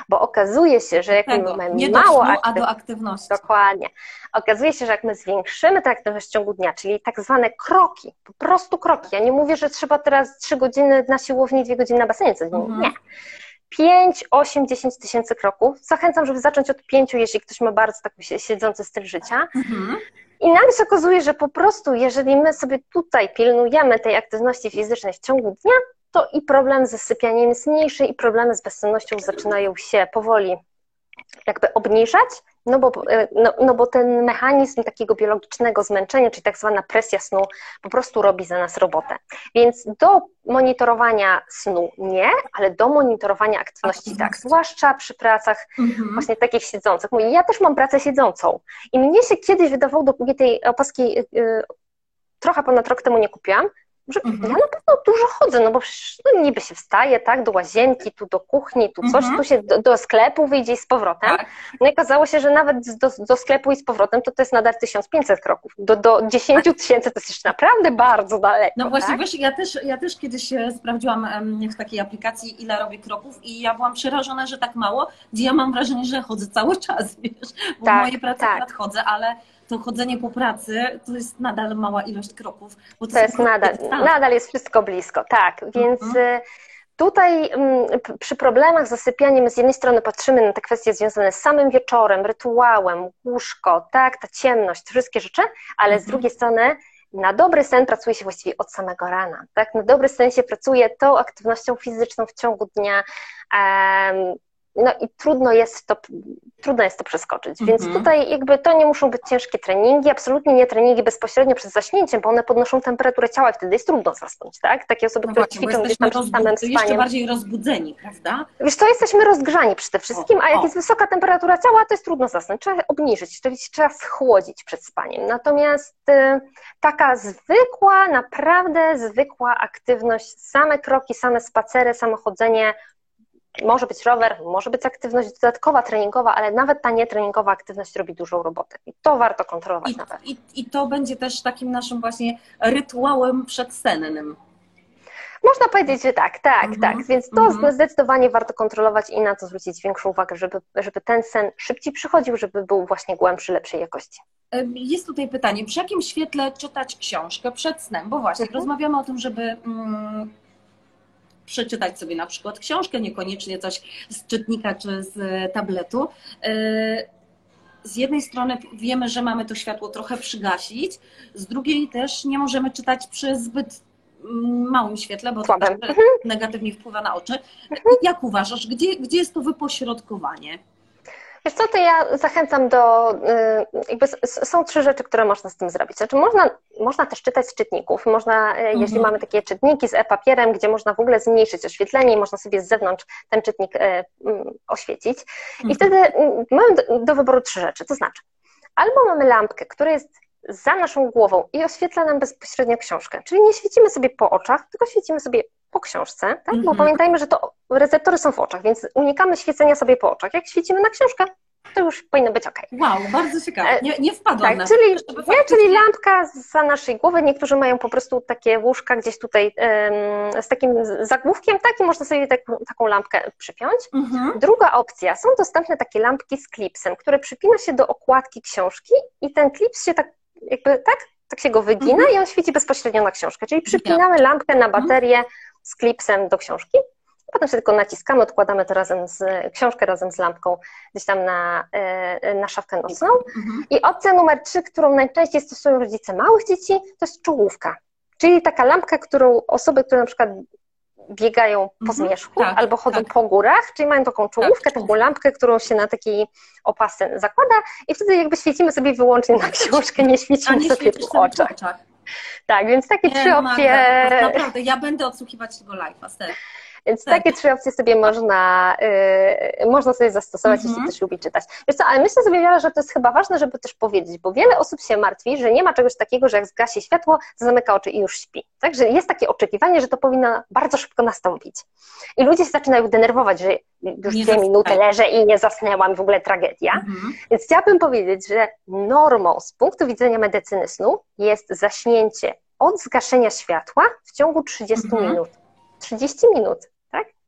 Bo okazuje się, że jak Tego, my nie mało snu, a do aktywności. Dokładnie. Okazuje się, że jak my zwiększymy tę aktywność w ciągu dnia, czyli tak zwane kroki, po prostu kroki. Ja nie mówię, że trzeba teraz 3 godziny na siłowni, 2 godziny na basenie, co mhm. nie. 5, 8, 10 tysięcy kroków. Zachęcam, żeby zacząć od 5, jeśli ktoś ma bardzo taki siedzący styl życia. Mhm. I nagle się okazuje, że po prostu, jeżeli my sobie tutaj pilnujemy tej aktywności fizycznej w ciągu dnia, to i problem ze sypianiem jest mniejszy i problemy z bezsennością zaczynają się powoli jakby obniżać, no bo, e, no, no bo ten mechanizm takiego biologicznego zmęczenia, czyli tak zwana presja snu, po prostu robi za nas robotę. Więc do monitorowania snu nie, ale do monitorowania aktywności tak, zwłaszcza przy pracach mhm. właśnie takich siedzących. Mówię, ja też mam pracę siedzącą i mnie się kiedyś wydawało, dopóki tej opaski yy, trochę ponad rok temu nie kupiłam, że mhm. ja na pewno dużo chodzę, no bo przecież no, niby się wstaje, tak, do łazienki, tu do kuchni, tu coś, mhm. tu się do, do, sklepu wyjdzie i z powrotem. Tak. No i okazało się, że nawet do, do, sklepu i z powrotem to to jest nadal 1500 kroków. Do, do 10 tysięcy to jest już naprawdę bardzo daleko. No właśnie, tak? wiesz, ja też, ja też kiedyś e, sprawdziłam w takiej aplikacji, ile robię kroków i ja byłam przerażona, że tak mało, gdzie ja mam wrażenie, że chodzę cały czas, wiesz, bo tak, w mojej pracy tak. chodzę, ale to chodzenie po pracy to jest nadal mała ilość kroków. to, to jest nadal, nadal jest wszystko blisko, tak, więc mhm. Y, tutaj mm, przy problemach z zasypianiem z jednej strony patrzymy na te kwestie związane z samym wieczorem, rytuałem, łóżko, tak, ta ciemność, wszystkie rzeczy, ale z mhm. drugiej strony na dobry sen pracuje się właściwie od samego rana. Tak? Na dobry sen się pracuje tą aktywnością fizyczną w ciągu dnia, no i trudno jest to, trudno jest to przeskoczyć. Więc mm -hmm. tutaj jakby to nie muszą być ciężkie treningi, absolutnie nie treningi bezpośrednio przed zaśnięciem, bo one podnoszą temperaturę ciała i wtedy jest trudno zasnąć, tak? Takie osoby, no które właśnie, ćwiczą gdzieś tam przed samym spaniem. jeszcze bardziej rozbudzeni, prawda? Wiesz co, jesteśmy rozgrzani przede wszystkim, o, a jak o. jest wysoka temperatura ciała, to jest trudno zasnąć. Trzeba obniżyć, czyli trzeba schłodzić przed spaniem. Natomiast y, taka zwykła, naprawdę zwykła aktywność, same kroki, same spacery, samochodzenie, może być rower, może być aktywność dodatkowa, treningowa, ale nawet ta nietreningowa aktywność robi dużą robotę. I to warto kontrolować I, na pewno. I, I to będzie też takim naszym właśnie rytuałem przedsennym. Można powiedzieć, że tak, tak, mm -hmm. tak. Więc to mm -hmm. zdecydowanie warto kontrolować i na to zwrócić większą uwagę, żeby, żeby ten sen szybciej przychodził, żeby był właśnie głębszy, lepszej jakości. Jest tutaj pytanie, przy jakim świetle czytać książkę przed snem? Bo właśnie, mm -hmm. rozmawiamy o tym, żeby mm, przeczytać sobie na przykład książkę, niekoniecznie coś z czytnika czy z tabletu. E, z jednej strony wiemy, że mamy to światło trochę przygasić, z drugiej też nie możemy czytać przy zbyt małym świetle, bo to mhm. negatywnie wpływa na oczy. Jak uważasz, gdzie, gdzie jest to wypośrodkowanie? Wiesz co, to ja zachęcam do, y, jakby są trzy rzeczy, które można z tym zrobić. Znaczy można, można też czytać z czytników, można, y, mhm. jeśli mamy takie czytniki z e-papierem, gdzie można w ogóle zmniejszyć oświetlenie i można sobie z zewnątrz ten czytnik mm, oświecić. I mhm. wtedy mamy do, do wyboru trzy rzeczy, to znaczy albo mamy lampkę, która jest za naszą głową i oświetla nam bezpośrednio książkę. Czyli nie świecimy sobie po oczach, tylko świecimy sobie po książce, tak? Bo mhm. pamiętajmy, że to receptory są w oczach, więc unikamy świecenia sobie po oczach. Jak świecimy na książkę, to już powinno być ok. Wow, bardzo ciekawe. E, nie, nie wpadłam tak, na czyli, to. Nie, faktycznie... czyli lampka za naszej głowy. Niektórzy mają po prostu takie łóżka gdzieś tutaj um, z takim zagłówkiem, tak i można sobie tak, taką lampkę przypiąć. -hmm. Druga opcja, są dostępne takie lampki z klipsem, które przypina się do okładki książki i ten klips się tak jakby, tak? Tak się go wygina -hmm. i on świeci bezpośrednio na książkę. Czyli przypinamy lampkę na mhm. baterię z klipsem do książki. Potem się tylko naciskamy, odkładamy to razem z książkę razem z lampką gdzieś tam na, e, na szafkę nocną. Mhm. I opcja numer trzy, którą najczęściej stosują rodzice małych dzieci, to jest czołówka. Czyli taka lampka, którą osoby, które na przykład biegają po mhm. zmierzchu tak, albo chodzą tak. po górach, czyli mają taką czołówkę, tak, taką lampkę, którą się na taki opasy zakłada i wtedy jakby świecimy sobie wyłącznie na książkę, nie świecimy nie sobie po oczach. oczach. Tak, więc takie nie, trzy opcje. Magda, naprawdę, ja będę odsłuchiwać tego live'a, więc tak. takie trzy opcje sobie można, yy, można sobie zastosować, jeśli ktoś lubi czytać. Wiesz co, ale myślę sobie, że to jest chyba ważne, żeby też powiedzieć, bo wiele osób się martwi, że nie ma czegoś takiego, że jak zgasi światło, zamyka oczy i już śpi. Także jest takie oczekiwanie, że to powinno bardzo szybko nastąpić. I ludzie się zaczynają denerwować, że już nie dwie minuty leżę i nie zasnęłam, w ogóle tragedia. -hmm. Więc chciałabym powiedzieć, że normą z punktu widzenia medycyny snu jest zaśnięcie od zgaszenia światła w ciągu 30 mm -hmm. minut. 30 minut.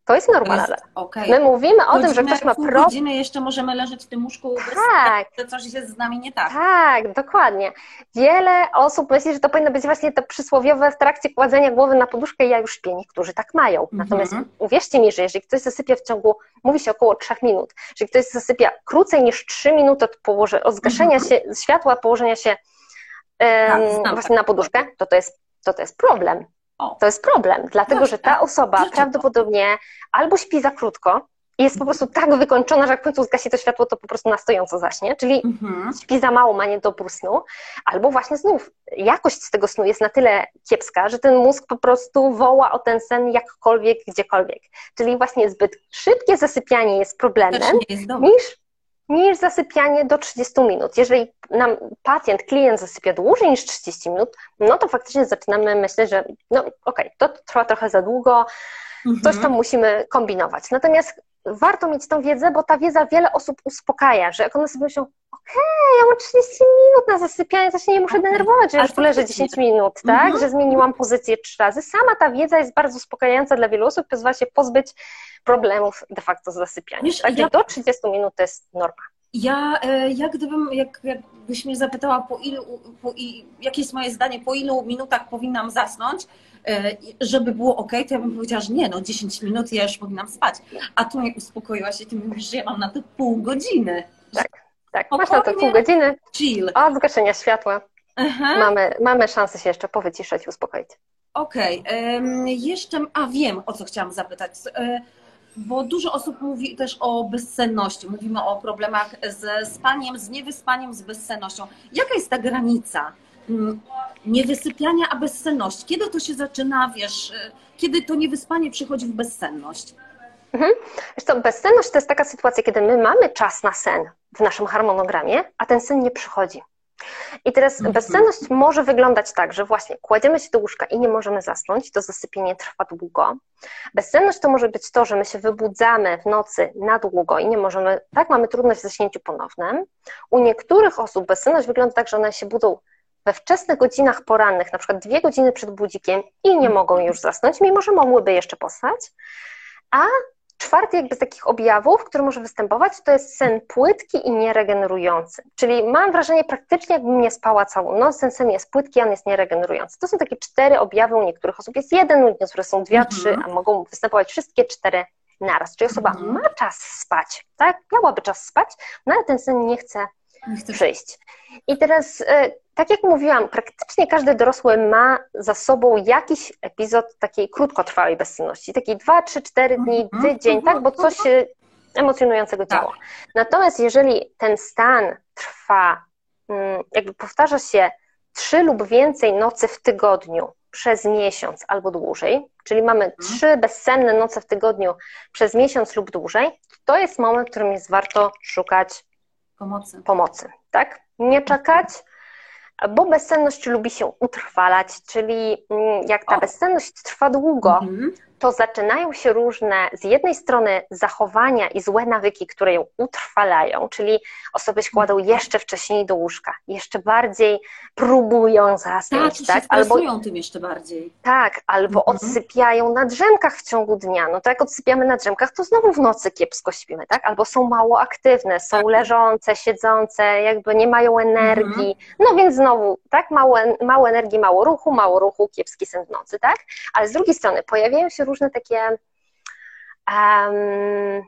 To jest normalne. Okay. My mówimy o Godzinę, tym, że ktoś ma problem. godziny jeszcze możemy leżeć w tym łóżku, tak. że coś jest z nami nie tak. Tak, dokładnie. Wiele osób myśli, że to powinno być właśnie to przysłowiowe w trakcie kładzenia głowy na poduszkę ja już śpię. Niektórzy tak mają. Mhm. Natomiast uwierzcie mi, że jeżeli ktoś zasypia w ciągu, mówi się około 3 minut, jeżeli ktoś zasypia krócej niż 3 minuty od, położe, od zgaszenia mhm. się światła, położenia się um, tak, właśnie na poduszkę, to to jest, to to jest problem. To jest problem, dlatego że ta osoba prawdopodobnie albo śpi za krótko i jest po prostu tak wykończona, że jak w końcu zgasi to światło, to po prostu na stojąco zaśnie, czyli mhm. śpi za mało, ma niedobór snu, albo właśnie znów jakość z tego snu jest na tyle kiepska, że ten mózg po prostu woła o ten sen jakkolwiek, gdziekolwiek. Czyli właśnie zbyt szybkie zasypianie jest problemem jest niż niż zasypianie do 30 minut. Jeżeli nam pacjent, klient zasypia dłużej niż 30 minut, no to faktycznie zaczynamy myśleć, że no okej, okay, to trwa trochę za długo, coś tam musimy kombinować. Natomiast warto mieć tą wiedzę, bo ta wiedza wiele osób uspokaja, że jak one sobie myślą, okay, ja mam 30 minut na zasypianie, to się nie muszę denerwować, że już tu leżę 10 minut, tak? Mhm. Że zmieniłam pozycję trzy razy. Sama ta wiedza jest bardzo uspokajająca dla wielu osób, pozwala się pozbyć problemów de facto z zasypianiem. Wiesz, Także ja... do 30 minut to jest norma. Ja, e, jak gdybym, jak, jakbyś mnie zapytała, po ilu, po, jakie jest moje zdanie, po ilu minutach powinnam zasnąć, e, żeby było ok, to ja bym powiedziała, że nie, no 10 minut ja już powinnam spać. A tu mnie uspokoiłaś i ty mówisz, że ja mam na to pół godziny. Tak, tak, masz na to pół godziny. Chill. Od zgaszenia światła. Mamy, mamy szansę się jeszcze powyciszać i uspokoić. Okej, okay. jeszcze, a wiem, o co chciałam zapytać. E, bo dużo osób mówi też o bezsenności. Mówimy o problemach ze spaniem, z niewyspaniem, z bezsennością. Jaka jest ta granica mm, niewysypiania, a bezsenność? Kiedy to się zaczyna, wiesz, y, kiedy to niewyspanie przychodzi w bezsenność? Mhm. Co, bezsenność to jest taka sytuacja, kiedy my mamy czas na sen w naszym harmonogramie, a ten sen nie przychodzi. I teraz mhm. bezsenność może wyglądać tak, że właśnie kładziemy się do łóżka i nie możemy zasnąć, to zasypienie trwa długo. Bezsenność to może być to, że my się wybudzamy w nocy na długo i nie możemy, tak, mamy trudność w zaśnięciu ponownym. U niektórych osób bezsenność wygląda tak, że one się budzą we wczesnych godzinach porannych, na przykład dwie godziny przed budzikiem i nie mogą już zasnąć, mimo że mogłyby jeszcze pospać. A Czwarty jakby z takich objawów, który może występować, to jest sen płytki i nieregenerujący. Czyli mam wrażenie praktycznie jakbym nie spała całą noc, ten sen jest płytki, on jest nieregenerujący. To są takie cztery objawy, u niektórych osób jest jeden, u niektórych są dwie, mhm. trzy, a mogą występować wszystkie cztery naraz. Czyli osoba mhm. ma czas spać, tak? Miałaby czas spać, no ale ten sen nie chce, nie przyjść. I teraz y, tak jak mówiłam, praktycznie każdy dorosły ma za sobą jakiś epizod takiej krótkotrwałej bezsenności, takiej 2, 3, 4 dni, mhm, tydzień, tak, bo coś emocjonującego działo. Tak. Natomiast jeżeli ten stan trwa, mm, jakby powtarza się trzy lub więcej nocy w tygodniu przez miesiąc albo dłużej, czyli mamy mhm. trzy bezsenne noce w tygodniu przez miesiąc lub dłużej, to jest moment, w którym jest warto szukać pomocy. pomocy tak? Nie czekać, bo bezsenność lubi się utrwalać, czyli mm, jak ta o. bezsenność trwa długo, mhm to zaczynają się różne, z jednej strony zachowania i złe nawyki, które ją utrwalają, czyli osoby się kładą jeszcze wcześniej do łóżka, jeszcze bardziej próbują zasnąć, tak? tak? Albo tym jeszcze bardziej. Tak, albo mhm. odsypiają na drzemkach w ciągu dnia. No to jak odsypiamy na drzemkach, to znowu w nocy kiepsko śpimy, tak? Albo są mało aktywne, są tak. leżące, siedzące, jakby nie mają energii. Mhm. No więc znowu, tak? Mało, mało energii, mało ruchu, mało ruchu, kiepski sen w nocy, tak? Ale z drugiej strony pojawiają się różne takie um,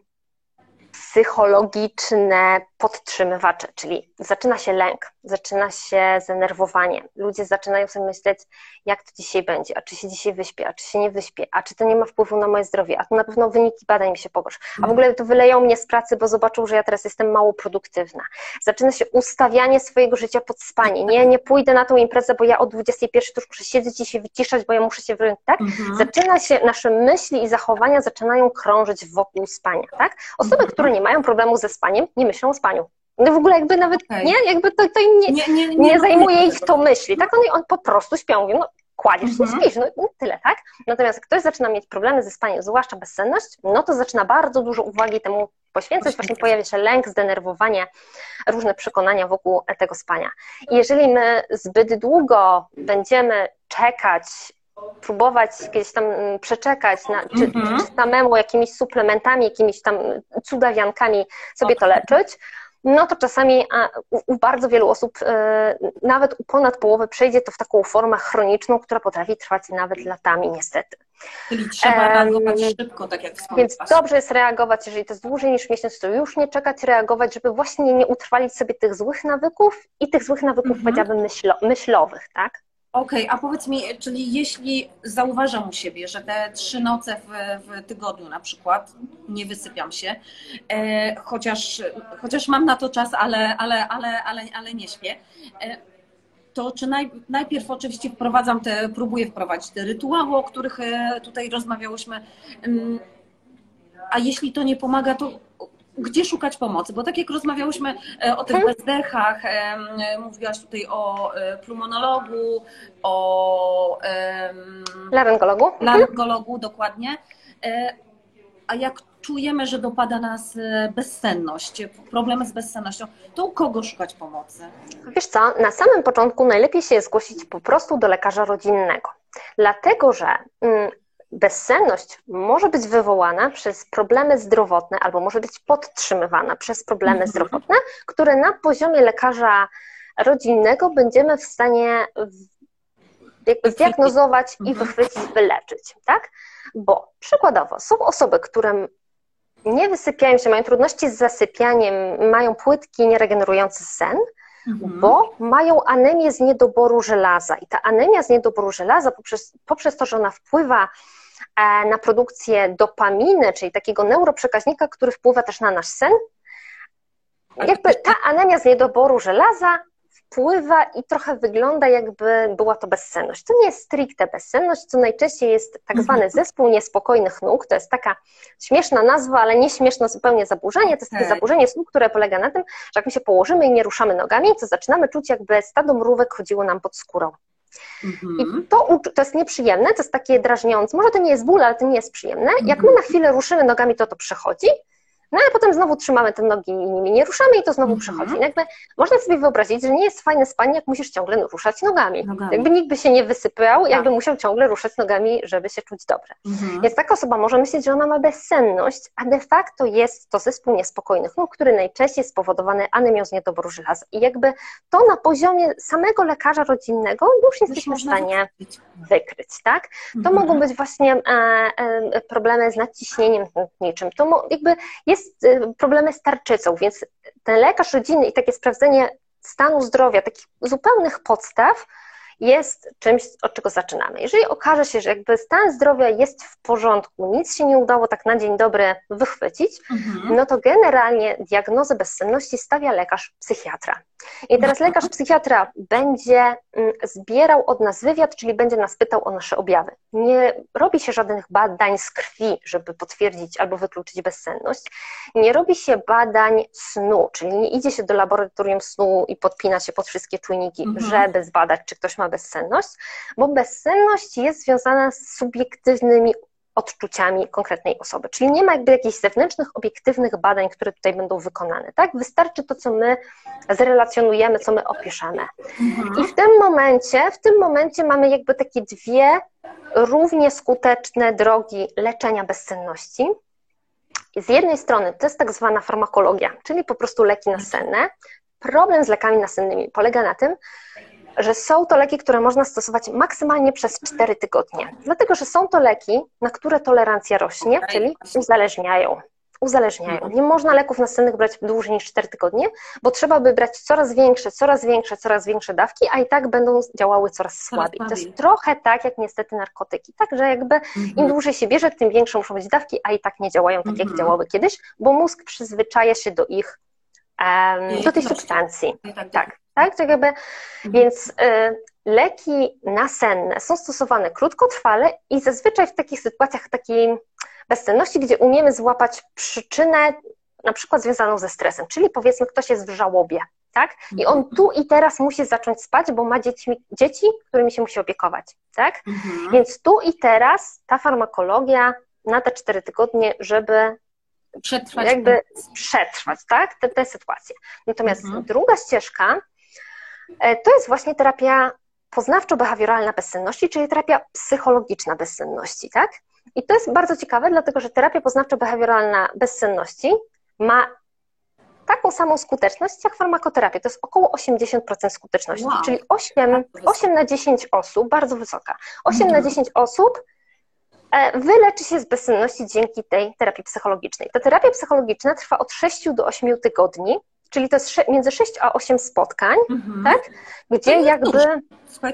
psychologiczne podtrzymywacze, czyli zaczyna się lęk, zaczyna się zdenerwowanie. Ludzie zaczynają sobie myśleć, jak to dzisiaj będzie, a czy się dzisiaj wyśpię, a czy się nie wyśpię, a czy to nie ma wpływu na moje zdrowie, a to na pewno wyniki badań mi się pogorszą, a w ogóle to wyleją mnie z pracy, bo zobaczą, że ja teraz jestem mało produktywna. Zaczyna się ustawianie swojego życia pod spanie. Nie, nie pójdę na tą imprezę, bo ja o 21 to już muszę siedzieć i się wyciszać, bo ja muszę się wyjąć, tak? Mhm. Zaczyna się, nasze myśli i zachowania zaczynają krążyć wokół spania, tak? Osoby, mhm. które nie mają problemu ze spaniem, nie myślą o spaniu. No w ogóle jakby nawet, okay. nie, jakby to, to im nie, nie, nie, nie, nie zajmuje ich to myśli, tak? Oni on po prostu śpią, mówią, no kładziesz się, mhm. śpisz, no, tyle, tak? Natomiast jak ktoś zaczyna mieć problemy ze spaniem, zwłaszcza bezsenność, no to zaczyna bardzo dużo uwagi temu poświęcać, właśnie pojawia się lęk, zdenerwowanie, różne przekonania wokół tego spania. I jeżeli my zbyt długo będziemy czekać, próbować gdzieś tam mm, przeczekać, na, czy, mhm. czy samemu jakimiś suplementami, jakimiś tam cudawiankami sobie to leczyć, no to czasami u bardzo wielu osób, e, nawet u ponad połowy, przejdzie to w taką formę chroniczną, która potrafi trwać nawet latami, niestety. Czyli trzeba reagować szybko, tak jak Więc dobrze jest reagować, jeżeli to jest dłużej niż miesiąc, to już nie czekać, reagować, żeby właśnie nie utrwalić sobie tych złych nawyków i tych złych nawyków, mhm. powiedziałabym, myślo, myślowych, tak? Okej, okay, a powiedz mi, czyli jeśli zauważam u siebie, że te trzy noce w, w tygodniu na przykład nie wysypiam się, e, chociaż, chociaż mam na to czas, ale, ale, ale, ale, ale nie śpię, e, to czy naj, najpierw oczywiście wprowadzam te, próbuję wprowadzić te rytuały, o których e, tutaj rozmawiałyśmy, mm, a jeśli to nie pomaga, to gdzie szukać pomocy? Bo tak jak rozmawiałyśmy e, o tych hmm. bezdechach, mówiłaś tutaj o e, pulmonologu, o laryngologu. Laryngologu, dokładnie. A jak czujemy, że dopada nas bezsenność, problemy z bezsennością, to u kogo szukać pomocy? Wiesz co, na samym początku najlepiej się zgłosić po prostu do lekarza rodzinnego. Dlatego, że mm, bezsenność może być wywołana przez problemy zdrowotne albo może być podtrzymywana przez problemy mhm. zdrowotne, które na poziomie lekarza rodzinnego będziemy w stanie jakby zdiagnozować i mhm. wychwycić, wyleczyć, tak? Bo przykładowo są osoby, które nie wysypiają się, mają trudności z zasypianiem, mają płytki, nieregenerujący sen, mhm. bo mają anemię z niedoboru żelaza. I ta anemia z niedoboru żelaza, poprzez, poprzez to, że ona wpływa na produkcję dopaminy, czyli takiego neuroprzekaźnika, który wpływa też na nasz sen, jakby ta anemia z niedoboru żelaza wpływa i trochę wygląda, jakby była to bezsenność. To nie jest stricte bezsenność, to najczęściej jest tak zwany mhm. zespół niespokojnych nóg. To jest taka śmieszna nazwa, ale nie śmieszne zupełnie zaburzenie. To jest takie zaburzenie snu, które polega na tym, że jak my się położymy i nie ruszamy nogami, to zaczynamy czuć, jakby stado mrówek chodziło nam pod skórą. Mhm. I to, to jest nieprzyjemne, to jest takie drażniące. Może to nie jest ból, ale to nie jest przyjemne. Jak my na chwilę ruszymy nogami, to to przechodzi. No ale potem znowu trzymamy te nogi i nimi nie ruszamy i to znowu mhm. przechodzi. Jakby można sobie wyobrazić, że nie jest fajne spanie, jak musisz ciągle ruszać nogami. nogami. Jakby nikt by się nie wysypał, tak. jakby musiał ciągle ruszać nogami, żeby się czuć dobrze. Mhm. Więc taka osoba może myśleć, że ona ma bezsenność, a de facto jest to zespół niespokojnych nóg, który najczęściej jest spowodowany anemią z niedoboru żelaza. I jakby to na poziomie samego lekarza rodzinnego już jesteśmy w stanie wykryć, tak? To mhm. mogą być właśnie e, e, problemy z nadciśnieniem tętniczym. To jakby jest jest y, problemy z tarczycą, więc ten lekarz rodzinny i takie sprawdzenie stanu zdrowia, takich zupełnych podstaw, jest czymś, od czego zaczynamy. Jeżeli okaże się, że jakby stan zdrowia jest w porządku, nic się nie udało tak na dzień dobry wychwycić, mhm. no to generalnie diagnozę bezsenności stawia lekarz psychiatra. I teraz lekarz psychiatra będzie mm, zbierał od nas wywiad, czyli będzie nas pytał o nasze objawy. Nie robi się żadnych badań z krwi, żeby potwierdzić albo wykluczyć bezsenność. Nie robi się badań snu, czyli nie idzie się do laboratorium snu i podpina się pod wszystkie czujniki, mhm. żeby zbadać, czy ktoś ma bezsenność, bo bezsenność jest związana z subiektywnymi odczuciami konkretnej osoby. Czyli nie ma jakby jakichś zewnętrznych, obiektywnych badań, które tutaj będą wykonane, tak? Wystarczy to, co my zrelacjonujemy, co my opiszemy. Mhm. I w tym momencie, w tym momencie mamy jakby takie dwie równie skuteczne drogi leczenia bezsenności. Z jednej strony to jest tak zwana farmakologia, czyli po prostu leki nasenne. Problem z lekami nasennymi polega na tym, że są to leki, które można stosować maksymalnie przez 4 tygodnie. Dlatego, że są to leki, na które tolerancja rośnie, czyli uzależniają. Uzależniają. Nie można leków nasennych brać dłużej niż 4 tygodnie, bo trzeba by brać coraz większe, coraz większe, coraz większe dawki, a i tak będą działały coraz słabiej. To jest trochę tak jak niestety narkotyki. Także jakby im mhm. dłużej się bierze, tym większe muszą być dawki, a i tak nie działają tak, jak mhm. działały kiedyś, bo mózg przyzwyczaja się do ich, do tej substancji. Tak, tak. tak tak? jakby, mhm. więc y, leki nasenne są stosowane krótkotrwale i zazwyczaj w takich sytuacjach takiej bezsenności, gdzie umiemy złapać przyczynę na przykład związaną ze stresem, czyli powiedzmy ktoś jest w żałobie, tak? I on mhm. tu i teraz musi zacząć spać, bo ma dzieci, dzieci którymi się musi opiekować, tak? Mhm. Więc tu i teraz ta farmakologia na te cztery tygodnie, żeby przetrwać, jakby przetrwać, tak? Te, te sytuacje. Natomiast mhm. druga ścieżka to jest właśnie terapia poznawczo-behawioralna bezsenności, czyli terapia psychologiczna bezsenności, tak? I to jest bardzo ciekawe, dlatego że terapia poznawczo-behawioralna bezsenności ma taką samą skuteczność jak farmakoterapia. To jest około 80% skuteczności, wow. czyli 8, 8 na 10 osób, bardzo wysoka. 8 na 10 mhm. osób e, wyleczy się z bezsenności dzięki tej terapii psychologicznej. Ta terapia psychologiczna trwa od 6 do 8 tygodni czyli to jest między 6 a 8 spotkań, mhm. tak? Gdzie no jakby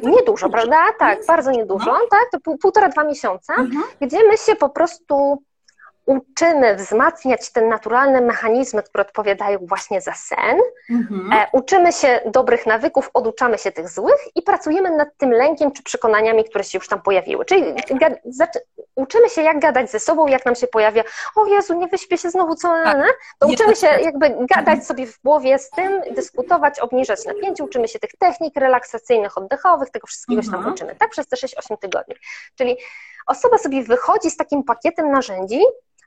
niedużo, prawda? Tak, bardzo niedużo, no. tak? To pół, półtora, dwa miesiące, mhm. gdzie my się po prostu uczymy wzmacniać te naturalne mechanizmy, które odpowiadają właśnie za sen, mhm. e, uczymy się dobrych nawyków, oduczamy się tych złych i pracujemy nad tym lękiem czy przekonaniami, które się już tam pojawiły. Czyli uczymy się, jak gadać ze sobą, jak nam się pojawia, o Jezu, nie wyśpię się znowu, co, tak. to uczymy się jakby gadać sobie w głowie z tym, dyskutować, obniżać napięcie, uczymy się tych technik relaksacyjnych, oddechowych, tego wszystkiego się tam mhm. uczymy, tak przez te 6-8 tygodni. Czyli osoba sobie wychodzi z takim pakietem narzędzi,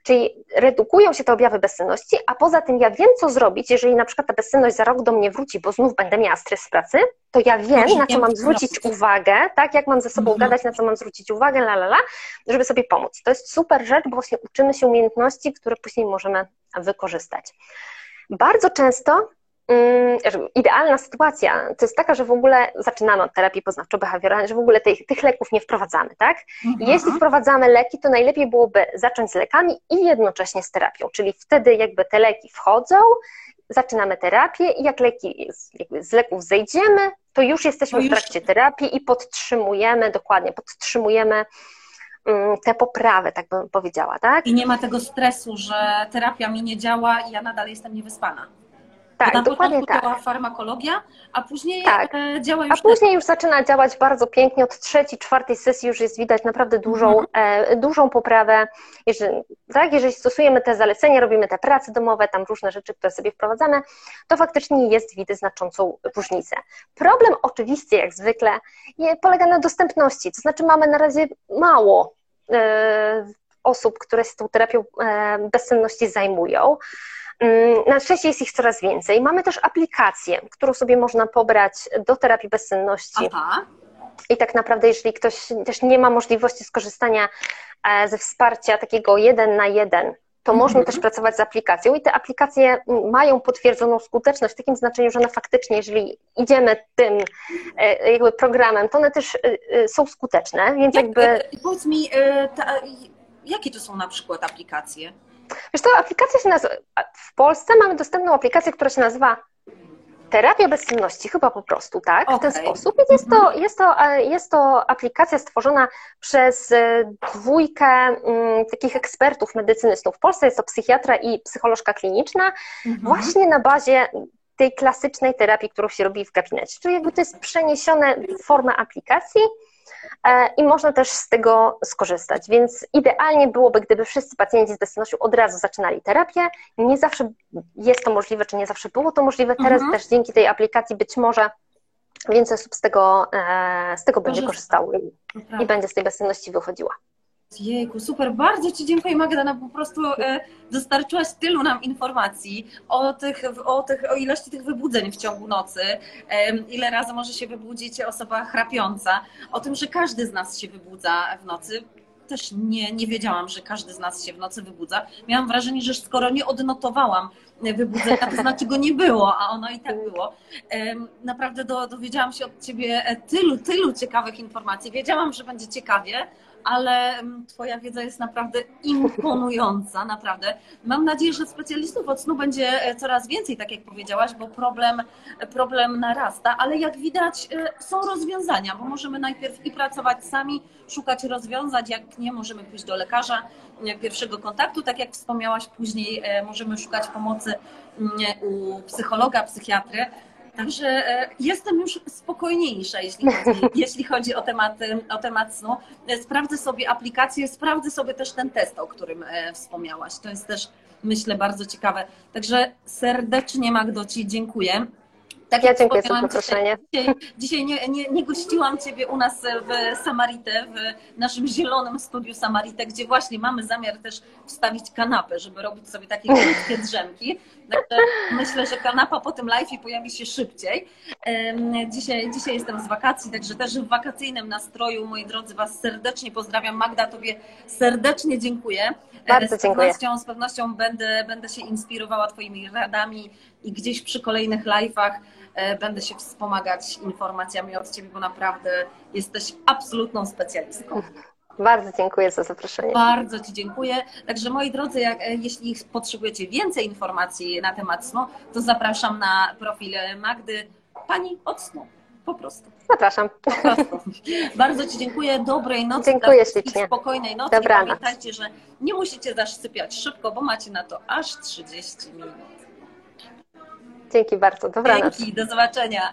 Czyli redukują się te objawy bezsenności, a poza tym ja wiem, co zrobić, jeżeli na przykład ta bezsenność za rok do mnie wróci, bo znów będę miała stres w pracy, to ja wiem, na co mam zwrócić uwagę, tak, jak mam ze sobą mhm. gadać, na co mam zwrócić uwagę, la, la, la, żeby sobie pomóc. To jest super rzecz, bo właśnie uczymy się umiejętności, które później możemy wykorzystać. Bardzo często idealna sytuacja to jest taka, że w ogóle zaczynamy od terapii poznawczo-behawioralnej, że w ogóle tych, tych leków nie wprowadzamy, tak? Mhm. Jeśli wprowadzamy leki, to najlepiej byłoby zacząć z lekami i jednocześnie z terapią, czyli wtedy jakby te leki wchodzą, zaczynamy terapię i jak leki, z leków zejdziemy, to już jesteśmy to już... w trakcie terapii i podtrzymujemy, dokładnie, podtrzymujemy mm, tę poprawę, tak bym powiedziała, tak? I nie ma tego stresu, że terapia mi nie działa i ja nadal jestem niewyspana. Tak, na dokładnie tak. działa farmakologia, a później tak. E, działa już... A później już zaczyna działać bardzo pięknie, od trzeciej, czwartej sesji już jest widać naprawdę dużą, mhm. e, dużą poprawę. Jeżeli, tak, jeżeli stosujemy te zalecenia, robimy te prace domowe, tam różne rzeczy, które sobie wprowadzamy, to faktycznie jest widać znaczącą różnicę. Problem oczywiście, jak zwykle, polega na dostępności, to znaczy mamy na razie mało e, osób, które się tą terapią e, bezsenności zajmują. Mm, na szczęście jest ich coraz więcej. Mamy też aplikację, którą sobie można pobrać do terapii bezsenności. Aha. I tak naprawdę, jeżeli ktoś też nie ma możliwości skorzystania e, ze wsparcia takiego jeden na jeden, to mhm. można też pracować z aplikacją i te aplikacje mają potwierdzoną skuteczność w takim znaczeniu, że one faktycznie, jeżeli idziemy tym e, jakby programem, to one też e, są skuteczne, więc Jak, jakby... Powiedz mi, ta, jakie to są na przykład aplikacje? Wiesz to aplikacja się nazywa, w Polsce mamy dostępną aplikację, która się nazywa Terapia bezsenności, chyba po prostu, tak? Okay. W ten sposób. Jest to, mhm. jest, to, e, jest to aplikacja stworzona przez e, dwójkę mm, takich ekspertów medycyny snu. W Polsce jest to psychiatra i psycholożka kliniczna, mhm. właśnie na bazie tej klasycznej terapii, którą się robi w gabinecie. Czyli jakby to jest przeniesione w formę aplikacji, i można też z tego skorzystać. Więc idealnie byłoby, gdyby wszyscy pacjenci z bezsennością od razu zaczynali terapię. Nie zawsze jest to możliwe, czy nie zawsze było to możliwe. Teraz mhm. też dzięki tej aplikacji być może więcej osób z tego, e, z tego będzie korzystało i, i będzie z tej bezsenności wychodziła. Jejku, super, bardzo Ci dziękuję Magdalena, po prostu e, dostarczyłaś tylu nam informacji o, tych, o, tych, o ilości tych wybudzeń w ciągu nocy, e, ile razy może się wybudzić osoba chrapiąca, o tym, że każdy z nas się wybudza w nocy. Też nie, nie wiedziałam, że każdy z nas się w nocy wybudza. Miałam wrażenie, że skoro nie odnotowałam wybudzenia, to znaczy go nie było, a ono i tak było. E, naprawdę do, dowiedziałam się od Ciebie tylu, tylu ciekawych informacji. Wiedziałam, że będzie ciekawie, ale mm, Twoja wiedza jest naprawdę imponująca, naprawdę. Mam nadzieję, że specjalistów od snu będzie e, coraz więcej, tak jak powiedziałaś, bo problem, problem narasta, ale jak widać e, są rozwiązania, bo możemy najpierw i pracować sami, szukać rozwiązań, jak nie możemy pójść do lekarza e, pierwszego kontaktu, tak jak wspomniałaś, później możemy szukać pomocy mm, u psychologa, psychiatry, Także e, jestem już spokojniejsza, jeśli chodzi, jeśli chodzi o, temat, o temat snu. E, sprawdzę sobie aplikację, sprawdzę sobie też ten test, o którym e, wspomniałaś. To jest też, myślę, bardzo ciekawe. Także serdecznie Magdo Ci dziękuję. Tak ja dziękuję za zaproszenie. Dzisiaj, dzisiaj nie, nie, nie, gościłam Ciebie u nas w Samaritę, w naszym zielonym studiu Samaritę, gdzie właśnie mamy zamiar też wstawić kanapę, żeby robić sobie takie krótkie drzemki. Także myślę, że kanapa po tym live pojawi się szybciej. Dzisiaj, dzisiaj jestem z wakacji, także też w wakacyjnym nastroju, moi drodzy, Was serdecznie pozdrawiam. Magda, Tobie serdecznie dziękuję. Bardzo dziękuję. Z pewnością, z pewnością będę, będę się inspirowała Twoimi radami i gdzieś przy kolejnych live'ach e, będę się wspomagać informacjami od Ciebie, bo naprawdę jesteś absolutną specjalistką. Bardzo dziękuję za zaproszenie. Bardzo Ci dziękuję. Także moi drodzy, jak, e, jeśli potrzebujecie więcej informacji na temat snu, to zapraszam na profil Magdy Pani od snu. Po prostu. Zapraszam. Po prostu. Bardzo Ci dziękuję. Dobrej nocy. Dziękuję ślicznie. Spokojnej nocy. Dobranoc. I pamiętajcie, że nie musicie zasypiać szybko, bo macie na to aż 30 minut. Dzięki bardzo. Dobranoc. Dzięki. Do zobaczenia.